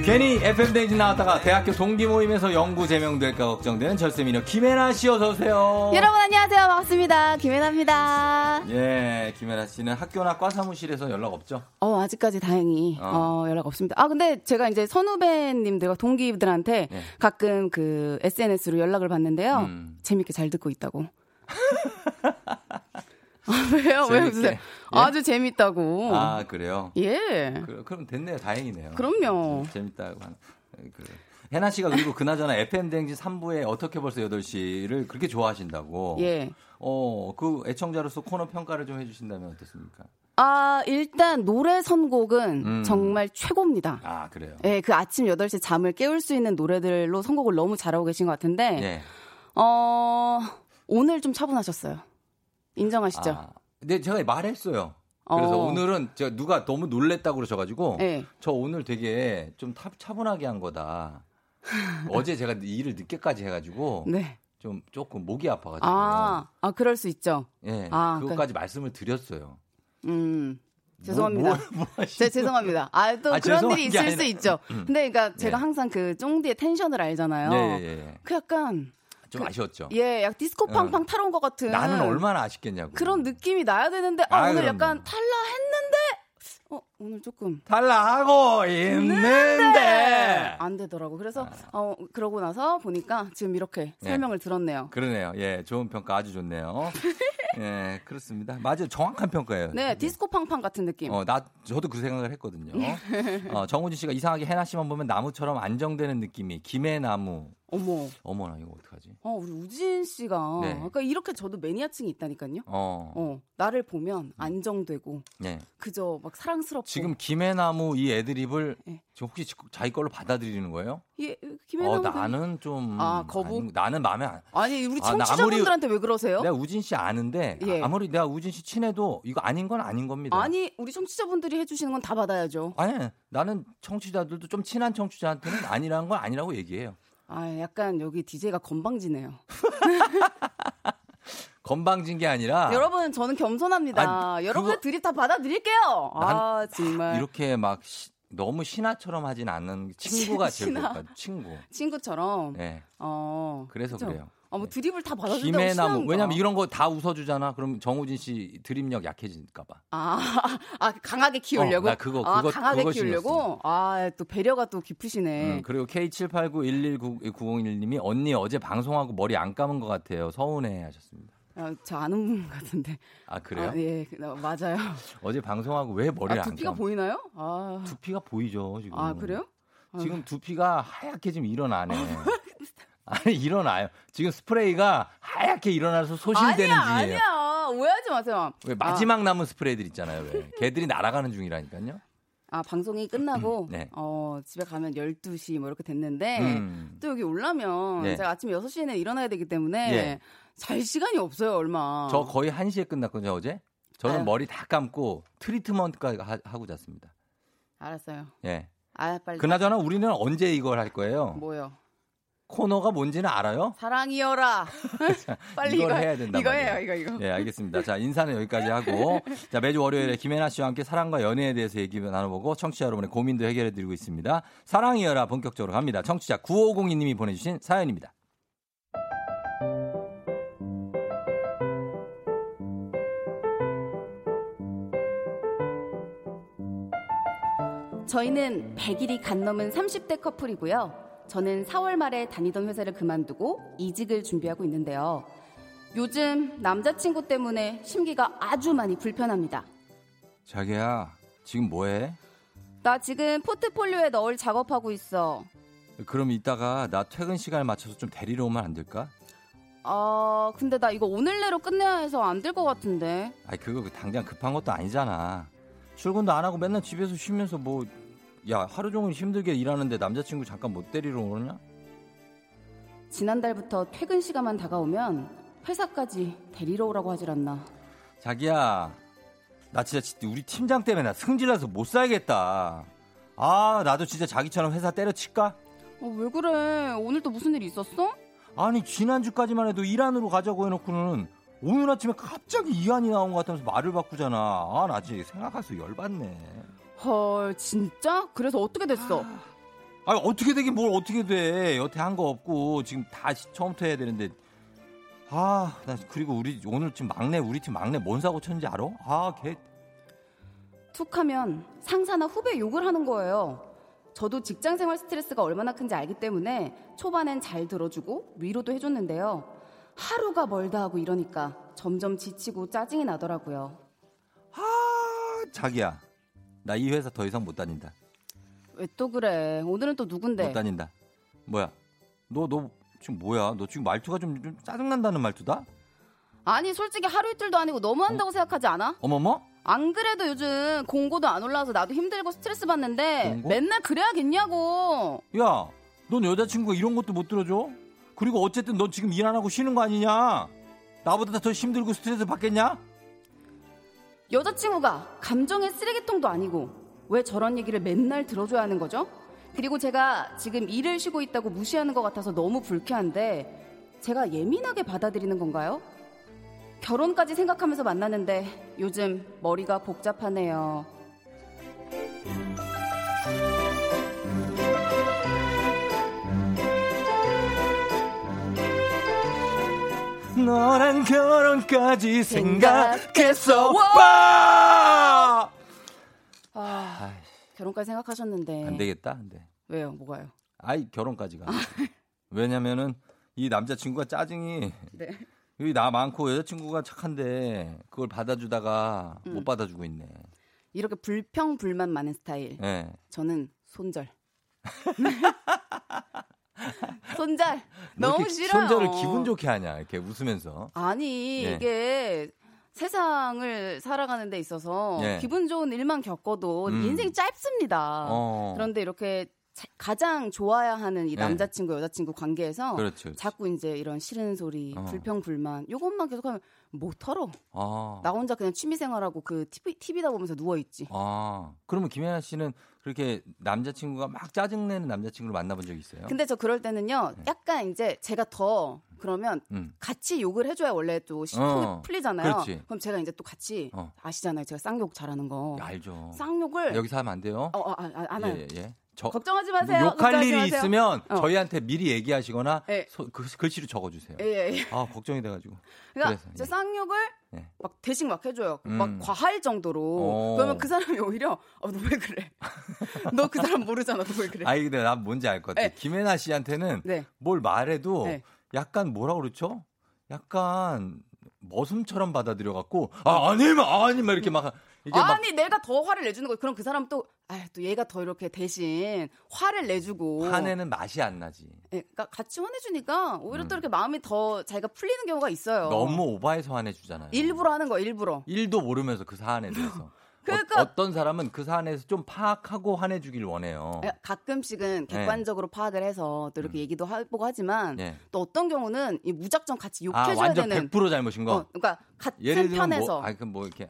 괜히 FM 댕진 나왔다가 대학교 동기 모임에서 영구 제명될까 걱정되는 절세 미녀 김혜나 씨 어서 오세요. 여러분 안녕하세요. 반갑습니다. 김혜나입니다. 예, 김혜나 씨는 학교나 과 사무실에서 연락 없죠? 어, 아직까지 다행히 어. 어, 연락 없습니다. 아, 근데 제가 이제 선후배님들과 동기들한테 네. 가끔 그 SNS로 연락을 받는데요. 음. 재밌게 잘 듣고 있다고. 아, 왜요? 왜 재밌게. 웃으세요? 예? 아주 재밌다고. 아, 그래요? 예. 그, 그럼 됐네요. 다행이네요. 그럼요. 재밌다고 하는. 그. 혜나 씨가 그리고 그나저나 FM 댕진 3부에 어떻게 벌써 8시를 그렇게 좋아하신다고. 예. 어, 그 애청자로서 코너 평가를 좀 해주신다면 어떻습니까? 아, 일단 노래 선곡은 음. 정말 최고입니다. 아, 그래요? 예, 그 아침 8시 잠을 깨울 수 있는 노래들로 선곡을 너무 잘하고 계신 것 같은데, 예. 어, 오늘 좀 차분하셨어요. 인정하시죠? 아, 근데 제가 말했어요. 그래서 어. 오늘은 제가 누가 너무 놀랬다고 그러셔가지고 예. 저 오늘 되게 좀 타, 차분하게 한 거다. 어제 제가 일을 늦게까지 해가지고 네. 좀 조금 목이 아파가지고 아, 아, 그럴 수 있죠. 예 아, 그것까지 말씀을 드렸어요. 음. 죄송합니다. 뭐, 뭐, 뭐 제 죄송합니다. 아, 또 아, 그런 일이 게 있을 수 있죠. 음. 근데 그러니까 제가 예. 항상 그 쫑디의 텐션을 알잖아요. 예, 예, 예. 그 약간 좀 아쉬웠죠. 예, 약 디스코 팡팡 타러 온 것 같은 나는 얼마나 아쉽겠냐고. 그런 느낌이 나야 되는데 아, 아, 오늘 그럼요. 약간 탈라 했는데 어, 오늘 조금 탈락하고 있는데. 안 되더라고. 그래서 어 그러고 나서 보니까 지금 이렇게 네. 설명을 들었네요. 그러네요. 예, 좋은 평가 아주 좋네요. 예, 그렇습니다. 맞아요. 정확한 평가예요. 네, 디스코 팡팡 같은 느낌. 어, 나, 저도 그 생각을 했거든요. 어, 정우진 씨가 이상하게 해나 씨만 보면 나무처럼 안정되는 느낌이. 김해 나무. 어머. 어머나, 이거 어떡하지? 어, 우리 우진 씨가 네. 그러니까 이렇게 저도 매니아층이 있다니까요. 어, 어, 나를 보면 안정되고 네. 그저 막 사랑스럽고 지금 김해 나무 이 애드립을 네. 지금 혹시 지- 자기 걸로 받아들이는 거예요? 예, 어, 김혜나는 나는 좀. 아, 거부? 아니, 나는 마음에 안. 아니 우리 아, 나 청취자분들한테 왜 그러세요? 내가 우진 씨 아는데 예. 아무리 내가 우진 씨 친해도 이거 아닌 건 아닌 겁니다. 아니 우리 청취자분들이 해주시는 건 다 받아야죠. 아니, 나는 청취자들도 좀 친한 청취자한테는 아니라는 건 아니라고 얘기해요. 아 약간 여기 DJ가 건방지네요. 건방진 게 아니라 여러분 저는 겸손합니다. 아, 여러분의 그거- 드립 다 받아드릴게요. 아난 정말 이렇게 막 시- 너무 신하처럼 하진 않는 친구가 제일 것 친구. 친구처럼. 네. 어 그래서 그죠? 그래요. 아, 뭐 드립을 다 받아준다고 김해나무 신나는가? 왜냐면 이런 거 다 웃어주잖아. 그럼 정우진 씨 드립력 약해질까봐. 아, 아 강하게 키우려고. 어, 나 그거- 아, 그거- 강하게 그거 키우려고. 아 또 배려가 또 깊으시네. 음, 그리고 K78911901님이 언니 어제 방송하고 머리 안 감은 것 같아요. 서운해 하셨습니다. 아, 저 아는 분 같은데. 아 그래요? 아, 예, 그- 어, 맞아요. 어제 방송하고 왜 머리를 아, 안 두피가 감? 보이나요? 아, 두피가 보이죠 지금. 아 그래요? 지금 두피가 하얗게 지금 일어나네. 아니 일어나요. 지금 스프레이가 하얗게 일어나서 소실되는 아니야, 중이에요. 아니야. 오해하지 마세요. 왜 마지막 남은 스프레이들 있잖아요. 왜 걔들이 날아가는 중이라니까요. 아, 방송이 끝나고 네. 어, 집에 가면 12시 뭐 이렇게 됐는데 음. 또 여기 올라면 네. 제가 아침 6시에는 일어나야 되기 때문에 예. 잘 시간이 없어요, 얼마. 저 거의 1시에 끝났거든요 어제. 저는 아유. 머리 다 감고 트리트먼트까지 하, 하고 잤습니다. 알았어요. 예. 아 빨리. 그나저나 우리는 언제 이걸 할 거예요? 뭐요? 코너가 뭔지는 알아요? 사랑이여라. 빨리 이걸 이거 해야 된단 이거 말이에요. 해요. 이거 이거. 예, 알겠습니다. 자, 인사는 여기까지 하고 자, 매주 월요일에 김혜나 씨와 함께 사랑과 연애에 대해서 얘기 나눠보고 청취자 여러분의 고민도 해결해 드리고 있습니다. 사랑이여라 본격적으로 갑니다. 청취자 9502 님이 보내 주신 사연입니다. 저희는 100일이 간 넘은 30대 커플이고요. 저는 4월 말에 다니던 회사를 그만두고 이직을 준비하고 있는데요. 요즘 남자친구 때문에 심기가 아주 많이 불편합니다. 자기야, 지금 뭐해? 나 지금 포트폴리오에 넣을 작업하고 있어. 그럼 이따가 나 퇴근 시간에 맞춰서 좀 데리러 오면 안 될까? 아, 근데 나 이거 오늘 내로 끝내야 해서 안 될 것 같은데. 아이 그거 당장 급한 것도 아니잖아. 출근도 안 하고 맨날 집에서 쉬면서 뭐 야 하루 종일 힘들게 일하는데 남자친구 잠깐 못 데리러 오느냐? 지난달부터 퇴근 시간만 다가오면 회사까지 데리러 오라고 하질 않나. 자기야, 나 진짜 지- 우리 팀장 때문에 나 승질나서 못 살겠다. 아 나도 진짜 자기처럼 회사 때려칠까? 어, 왜 그래? 오늘 또 무슨 일 있었어? 아니 지난주까지만 해도 일안으로 가자고 해놓고는 오늘 아침에 갑자기 이안이 나온 것 같으면서 말을 바꾸잖아. 아 나 진짜 생각할수록 열받네. 헐, 진짜? 그래서 어떻게 됐어? 아 어떻게 되긴 뭘 어떻게 돼 여태 한 거 없고 지금 다시 처음부터 해야 되는데 아 나 그리고 우리 오늘 지금 막내 우리 팀 막내 뭔 사고 쳤는지 알아? 아걔 툭 하면 상사나 후배 욕을 하는 거예요. 저도 직장 생활 스트레스가 얼마나 큰지 알기 때문에 초반엔 잘 들어주고 위로도 해줬는데요. 하루가 멀다 하고 이러니까 점점 지치고 짜증이 나더라고요. 아, 자기야 나 이 회사 더 이상 못 다닌다 왜 또 그래? 오늘은 또 누군데? 못 다닌다 뭐야 너 너 지금 뭐야 너 지금 말투가 좀, 좀 짜증난다는 말투다 아니 솔직히 하루 이틀도 아니고 너무한다고 생각하지 않아? 어머머 안 그래도 요즘 공고도 안 올라와서 나도 힘들고 스트레스 받는데 공고? 맨날 그래야겠냐고. 야 넌 여자친구가 이런 것도 못 들어줘 그리고 어쨌든 너 지금 일 안 하고 쉬는 거 아니냐 나보다 더 힘들고 스트레스 받겠냐 여자친구가 감정의 쓰레기통도 아니고 왜 저런 얘기를 맨날 들어줘야 하는 거죠? 그리고 제가 지금 일을 쉬고 있다고 무시하는 것 같아서 너무 불쾌한데 제가 예민하게 받아들이는 건가요? 결혼까지 생각하면서 만나는데 요즘 머리가 복잡하네요. 너랑 결혼까지 생각했어. 와! 와! 아, 결혼까지 생각하셨는데 안 되겠다. 근데. 왜요? 뭐가요? 아이 결혼까지 가. 왜냐면은 이 남자친구가 짜증이 네. 여기 나 많고 여자친구가 착한데 그걸 받아주다가 음. 못 받아주고 있네. 이렇게 불평 불만 많은 스타일. 예. 저는 손절. 손절. 뭐 너무 싫어요. 손절을 기분 좋게 하냐 이렇게 웃으면서. 아니 예. 이게 세상을 살아가는 데 있어서 예. 기분 좋은 일만 겪어도 음. 인생이 짧습니다. 어. 그런데 이렇게 자- 가장 좋아야 하는 이 네. 남자친구 여자친구 관계에서 그렇죠. 그렇죠. 자꾸 이제 이런 싫은 소리, 어. 불평 불만 요것만 계속하면 못 털어. 아. 나 혼자 그냥 취미 생활하고 그 TV TV다 보면서 누워 있지. 아. 그러면 김혜나 씨는 그렇게 남자친구가 막 짜증내는 남자친구를 만나본 적 있어요? 근데 저 그럴 때는요, 약간 이제 제가 더 그러면 네. 음. 같이 욕을 해줘야 원래 또 시통이 어, 풀리잖아요. 그렇지. 그럼 제가 이제 또 같이 어. 아시잖아요, 제가 쌍욕 잘하는 거. 알죠. 쌍욕을 여기서 하면 안 돼요? 어, 어, 아, 아, 안 해요. 예, 예, 예. 저 걱정하지 마세요. 욕할 걱정하지 일이 마세요. 있으면 어. 저희한테 미리 얘기하시거나 예. 소- 그, 글씨로 적어주세요. 예, 예, 예. 아 걱정이 돼가지고. 그러니까 그래서, 저 예. 쌍욕을 예. 막 대신 막 해줘요. 음. 막 과할 정도로. 어. 그러면 그 사람이 오히려 어, 너왜 그래? 너 그 사람 모르잖아. 너 왜 그래? 아니 근데 난 뭔지 알 것 같아. 네. 김혜나 씨한테는 네. 뭘 말해도 네. 약간 뭐라 그렇죠? 약간 머슴처럼 받아들여 갖고 아 아니면 아니면 이렇게 막 아니 내가 더 화를 내주는 거. 그럼 그 사람 또, 아, 또 얘가 더 이렇게 대신 화를 내주고. 화내는 맛이 안 나지. 예, 그러니까 같이 화내주니까 오히려 음. 또 이렇게 마음이 더 자기가 풀리는 경우가 있어요. 너무 오바해서 화내주잖아요. 일부러 하는 거 일부러. 일도 모르면서 그 사안에 대해서. 그러니까- 어, 떤 사람은 그 사안에서 좀 파악하고 화내주길 원해요. 예, 가끔씩은 객관적으로 파악을 해서 또 이렇게 얘기도 해보고 하지만 네. 또 어떤 경우는 이 무작정 같이 아 욕해줘야 완전 되는. 100% 잘못인 거. 어, 그러니까 같은 예를 들면 편에서 뭐, 아, 그뭐 이렇게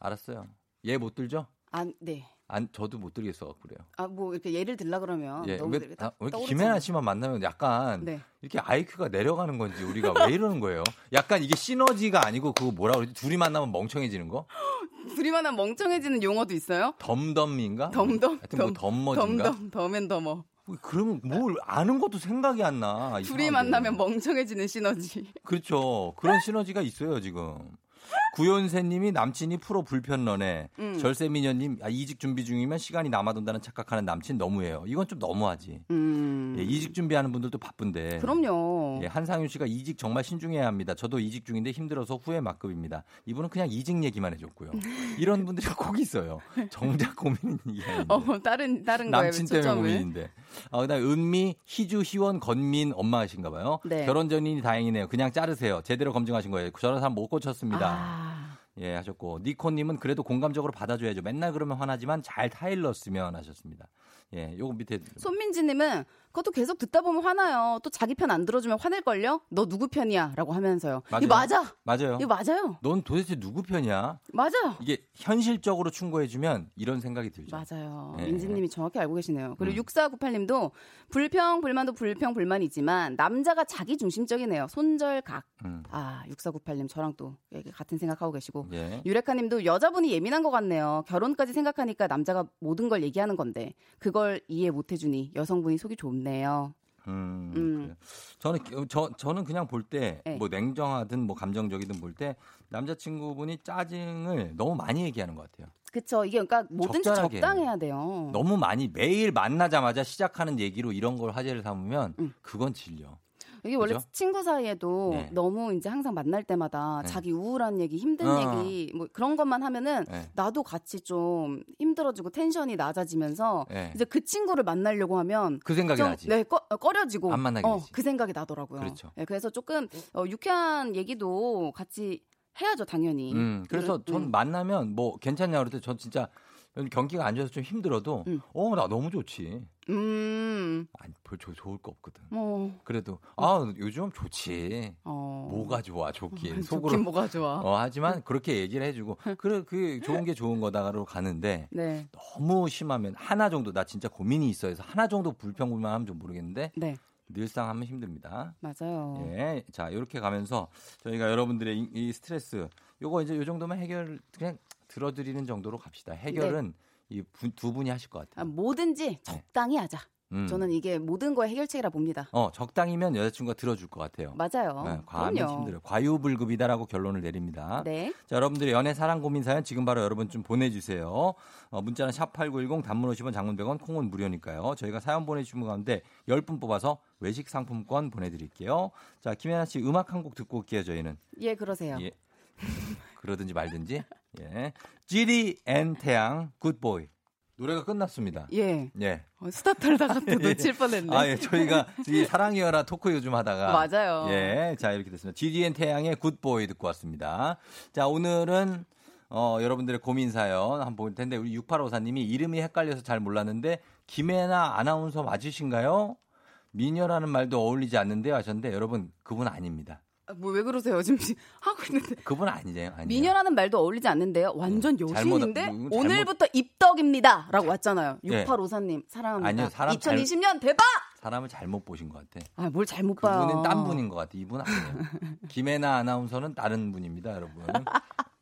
알았어요. 얘 못 들죠? 아, 네. 안 저도 못 들겠어 그래요. 아, 뭐 이렇게 예를 들라 그러면 예, 너무 왜, 이렇게 아, 왜 이렇게 떠오르잖아요. 김혜나 씨만 만나면 약간 네. 이렇게 IQ가 내려가는 건지 우리가 왜 이러는 거예요? 약간 이게 시너지가 아니고 그거 뭐라 그러지? 둘이 만나면 멍청해지는 거? 둘이 만나면 멍청해지는 용어도 있어요? 덤덤인가? 덤덤. 하여튼 뭐 덤머진가? 덤덤, 덤앤더머. 그러면 뭘 아는 것도 생각이 안 나. 둘이 이상하게. 만나면 멍청해지는 시너지. 그렇죠. 그런 시너지가 있어요, 지금. 구연세님이 남친이 프로 불편러네. 음. 절세미녀님 아, 이직 준비 중이면 시간이 남아돈다는 착각하는 남친 너무해요. 이건 좀 너무하지. 음. 예, 이직 준비하는 분들도 바쁜데. 그럼요. 예, 한상윤 씨가 이직 정말 신중해야 합니다. 저도 이직 중인데 힘들어서 후회 막급입니다. 이분은 그냥 이직 얘기만 해줬고요. 이런 분들이 꼭 있어요. 정작 이게 아닌데. 어, 다른 다른 거에 남친 때문에 초점을. 고민인데. 아, 그다음에 은미, 희주, 희원, 건민 엄마이신가 봐요. 네. 결혼 전인이 다행이네요. 그냥 자르세요. 제대로 검증하신 거예요. 저런 사람 못 고쳤습니다. 아, 예, 하셨고 니코님은 그래도 공감적으로 받아줘야죠. 맨날 그러면 화나지만 잘 타일렀으면 하셨습니다. 예, 요거 밑에 손민지님은 그것도 계속 듣다 보면 화나요. 또 자기 편 안 들어주면 화낼걸요? 너 누구 편이야?라고 하면서요. 맞아요. 이거 맞아. 맞아요. 이거 맞아요. 넌 도대체 누구 편이야? 맞아요. 이게 현실적으로 충고해주면 이런 생각이 들죠. 맞아요. 예. 민지님이 정확히 알고 계시네요. 그리고 음. 6498님도 불평, 불만도 불평, 불만이지만 남자가 자기 중심적이네요. 손절각. 음. 아, 6498님 저랑 또 같은 생각하고 계시고. 예. 유레카님도 여자분이 예민한 것 같네요. 결혼까지 생각하니까 남자가 모든 걸 얘기하는 건데 그걸 이해 못해주니 여성분이 속이 좁네 요. 음, 음. 저는 저 저는 그냥 볼때 네. 뭐 냉정하든 뭐 감정적이든 볼 때 남자친구분이 짜증을 너무 많이 얘기하는 것 같아요. 그쵸. 이게 그러니까 뭐든지. 적당해야 돼요. 너무 많이 매일 만나자마자 시작하는 얘기로 이런 걸 화제를 삼으면 음. 그건 질려. 이게 원래 그죠? 친구 사이에도 네. 너무 이제 항상 만날 때마다 네. 자기 우울한 얘기, 힘든 어. 얘기 뭐 그런 것만 하면은 네. 나도 같이 좀 힘들어지고 텐션이 낮아지면서 네. 이제 그 친구를 만나려고 하면 그 생각이 좀, 나지. 네, 꺼, 꺼려지고 안 만나게 어, 되지. 그 생각이 나더라고요. 그렇죠. 네, 그래서 조금 어, 유쾌한 얘기도 같이 해야죠, 당연히. 음, 그래서 이런- 전 만나면 뭐 괜찮냐 그럴 때 전 진짜 경기가 안 좋아서 좀 힘들어도 음. 어나 너무 좋지. 음, 아니 별 좋- 좋을 거 없거든. 뭐, 그래도 아 요즘 좋지. 어. 뭐가 좋아 좋긴 좋긴 속으로 뭐가 좋아. 어, 하지만 그렇게 얘기를 해주고 그래 그 좋은 게 좋은 거다로 가는데 네, 너무 심하면 하나 정도 나 진짜 고민이 있어 해서 하나 정도 불평불만하면 좀 모르겠는데 네, 늘상 하면 힘듭니다. 맞아요. 예, 자 이렇게 가면서 저희가 여러분들의 이, 이 스트레스 요거 이제 요 정도면 해결 그냥 들어드리는 정도로 갑시다. 해결은 이두 분이 하실 것 아, 같아요. 뭐든지 적당히 하자. 음. 저는 이게 모든 거의 해결책이라 봅니다. 어 적당히면 여자친구가 들어줄 것 같아요. 맞아요. 네, 과하면. 힘들어요. 과유불급이다라고 결론을 내립니다. 네. 자, 여러분들의 연애 사랑 고민 사연 지금 바로 여러분 좀 보내주세요. 어, 문자는 샵8910 단문 50원 장문 100원 콩은 무료니까요. 저희가 사연 보내주신 분 가운데 10분 뽑아서 외식 상품권 보내드릴게요. 자, 김혜나 씨 음악 한 곡 듣고 올게요, 저희는. 예, 그러세요. 예. 그러든지 말든지. 예. GD and 태양 Good Boy. 노래가 끝났습니다. 예. 예. 어, 스타트를 다가 또 예. 놓칠 뻔했네. 아, 예. 저희가 이 사랑이여라 토크 요즘 하다가. 맞아요. 예. 자, 이렇게 됐습니다. GDN 태양의 굿보이 듣고 왔습니다. 자, 오늘은 어, 여러분들의 고민 사연 한번 볼 텐데, 우리 6854님이 이름이 헷갈려서 잘 몰랐는데, 김혜나 아나운서 맞으신가요? 미녀라는 말도 어울리지 않는데요 하셨는데, 여러분, 그분 아닙니다. 뭐 왜 그러세요? 지금 하고 있는데. 그분 아니에요. 아니에요. 미녀라는 말도 어울리지 않는데요. 완전 잘못- 여신인데 잘못- 오늘부터 입덕입니다라고 왔잖아요. 예. 6854님 사랑합니다. 아니요, 사람 2020년 대박! 사람을 잘못 보신 것 같아. 아, 뭘 잘못 봐요. 그분은 딴 분인 것 같아. 이분 아니에요. 김혜나 아나운서는 다른 분입니다, 여러분.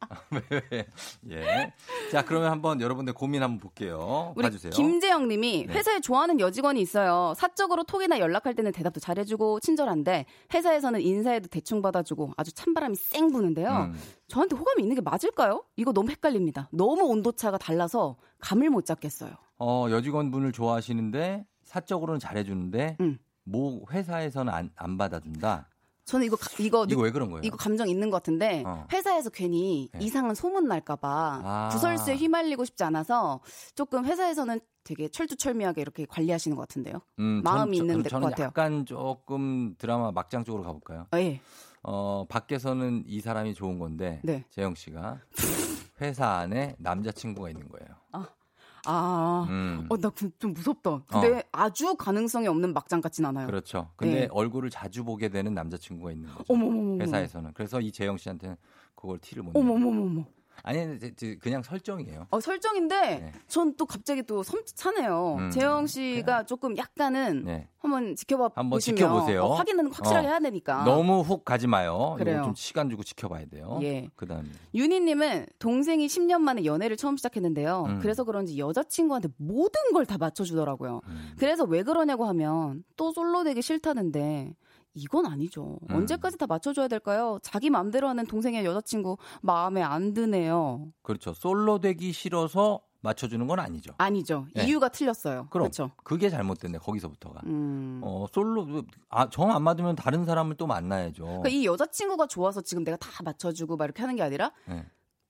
예. 자, 그러면 한번 여러분들 고민 한번 볼게요. 우리 봐주세요. 김재영 님이 네. 회사에 좋아하는 여직원이 있어요. 사적으로 톡이나 연락할 때는 대답도 잘해주고 친절한데 회사에서는 인사해도 대충 받아주고 아주 찬바람이 쌩 부는데요. 음. 저한테 호감이 있는 게 맞을까요? 이거 너무 헷갈립니다. 너무 온도차가 달라서 감을 못 잡겠어요. 어, 여직원분을 좋아하시는데 사적으로는 잘해주는데 음. 뭐 회사에서는 안, 안 받아준다. 저는 이거 가- 이거 이거 왜 그런 거예요? 이거 감정 있는 것 같은데 어. 회사에서 괜히 네. 이상한 소문 날까봐 아. 구설수에 휘말리고 싶지 않아서 조금 회사에서는 되게 철두철미하게 이렇게 관리하시는 것 같은데요. 음, 마음이 전- 있는 저- 것 같아요. 약간 조금 드라마 막장 쪽으로 가볼까요? 아, 예. 어, 밖에서는 이 사람이 좋은 건데 네. 재영 씨가 회사 안에 남자친구가 있는 거예요. 아, 음. 어, 나 좀 무섭다. 근데 아주 가능성이 없는 막장 같진 않아요. 그렇죠. 근데 네. 얼굴을 자주 보게 되는 남자친구가 있는 거죠. 어머머머. 회사에서는. 그래서 이 재영 씨한테는 그걸 티를 못 내요. 어머머머머. 아니, 그냥 설정이에요. 어, 설정인데 전또 갑자기 또 섬찟하네요. 음, 재영 씨가 조금 약간은 네. 한번 지켜봐 한번 지켜보세요. 어, 확인은 확실하게 어. 해야 되니까. 너무 훅 가지 마요. 그래요. 좀 시간 주고 지켜봐야 돼요. 예. 그다음에 윤희님은 동생이 10년 만에 연애를 처음 시작했는데요. 음. 그래서 그런지 여자친구한테 모든 걸 다 맞춰주더라고요. 음. 그래서 왜 그러냐고 하면 또 솔로 되기 싫다는데 이건 아니죠. 음. 언제까지 다 맞춰줘야 될까요? 자기 마음대로 하는 동생의 여자친구 마음에 안 드네요. 그렇죠. 솔로 되기 싫어서 맞춰주는 건 아니죠. 아니죠. 네. 이유가 틀렸어요. 그럼 그렇죠. 그게 잘못됐네. 거기서부터가. 음. 어 솔로 아, 정 안 맞으면 다른 사람을 또 만나야죠. 그러니까 이 여자친구가 좋아서 지금 내가 다 맞춰주고 막 이렇게 하는 게 아니라 네.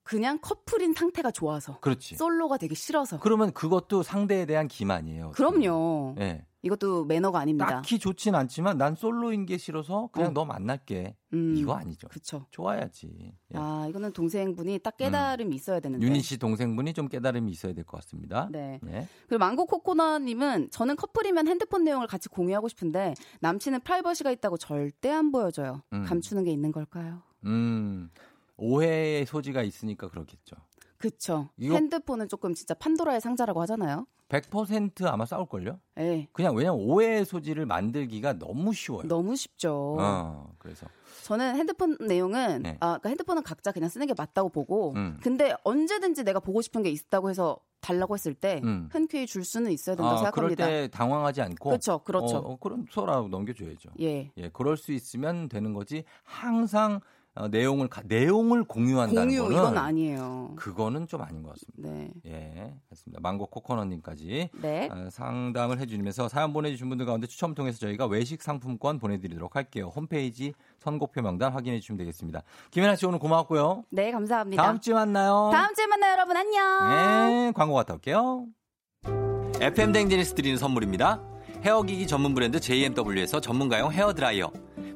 그냥 커플인 상태가 좋아서 그렇지. 솔로가 되기 싫어서. 그러면 그것도 상대에 대한 기만이에요. 그럼요. 예. 이것도 매너가 아닙니다. 딱히 좋진 않지만 난 솔로인 게 싫어서 그냥 어. 너 만날게. 음. 이거 아니죠. 그쵸. 좋아야지. 예. 아, 이거는 동생분이 딱 깨달음이 있어야 되는데. 윤희 씨 동생분이 좀 깨달음이 있어야 될 것 같습니다. 네. 예. 그리고 망고 코코넛님은 저는 커플이면 핸드폰 내용을 같이 공유하고 싶은데 남친은 프라이버시가 있다고 절대 안 보여줘요. 음. 감추는 게 있는 걸까요? 음. 오해의 소지가 있으니까 그렇겠죠. 그쵸. 이거- 핸드폰은 조금 진짜 판도라의 상자라고 하잖아요. 100% 아마 싸울걸요? 예. 그냥 왜냐면 오해의 소지를 만들기가 너무 쉬워요. 너무 쉽죠. 어, 그래서. 저는 핸드폰 내용은 네. 아, 그러니까 핸드폰은 각자 그냥 쓰는 게 맞다고 보고 음. 근데 언제든지 내가 보고 싶은 게 있다고 해서 달라고 했을 때 음. 흔쾌히 줄 수는 있어야 된다고 아, 그럴 생각합니다. 때 당황하지 않고. 그렇죠, 그렇죠. 어, 어, 그럼 서로 넘겨줘야죠. 예. 예, 그럴 수 있으면 되는 거지. 항상 어, 내용을 가- 내용을 공유한다는 공유 거는 이건 아니에요. 그거는 좀 아닌 것 같습니다. 네. 예, 맞습니다. 망고 코코넛님까지 네. 어, 상담을 해주면서 사연 보내주신 분들 가운데 추첨 통해서 저희가 외식 상품권 보내드리도록 할게요. 홈페이지 선곡표 명단 확인해 주시면 되겠습니다. 김연아 씨 오늘 고마웠고요. 네, 감사합니다. 다음 주에 만나요. 다음 주에 만나요, 여러분. 안녕. 네, 광고 갔다 올게요. FM 댕지니스 드리는 선물입니다. 헤어기기 전문 브랜드 JMW에서 전문가용 헤어 드라이어.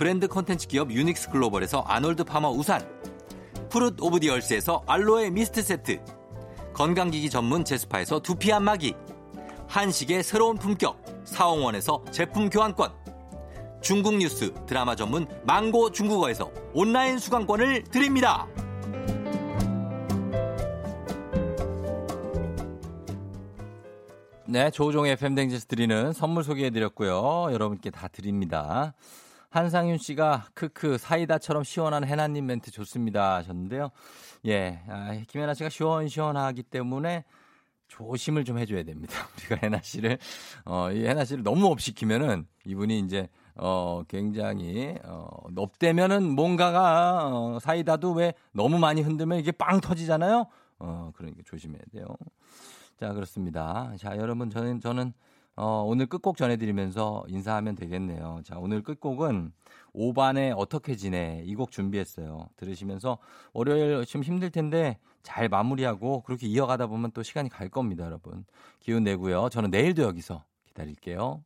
브랜드 콘텐츠 기업 유닉스 글로벌에서 아놀드 파머 우산. Fruit of the Earth에서 알로에 미스트 세트. 건강기기 전문 제스파에서 두피 안마기. 한식의 새로운 품격. 사옹원에서 제품 교환권. 중국 뉴스 드라마 전문 망고 중국어에서 온라인 수강권을 드립니다. 네, 조종의 FM댕지스 드리는 선물 소개해드렸고요. 여러분께 다 드립니다. 한상윤 씨가 크크 사이다처럼 시원한 해나님 멘트 좋습니다 하셨는데요. 예, 아, 김혜나 씨가 시원시원하기 때문에 조심을 좀 해줘야 됩니다. 우리가 해나 씨를 어, 이 해나 씨를 너무 업시키면은 이분이 이제 어, 굉장히 어, 업되면은 뭔가가 어, 사이다도 왜 너무 많이 흔들면 이게 빵 터지잖아요. 어, 그러니까 조심해야 돼요. 자, 그렇습니다. 자, 여러분 저는 저는 어, 오늘 끝곡 전해드리면서 인사하면 되겠네요. 자, 오늘 끝곡은 오반의 어떻게 지내 이 곡 준비했어요. 들으시면서 월요일 좀 힘들 텐데 잘 마무리하고 그렇게 이어가다 보면 또 시간이 갈 겁니다, 여러분. 기운 내고요. 저는 내일도 여기서 기다릴게요.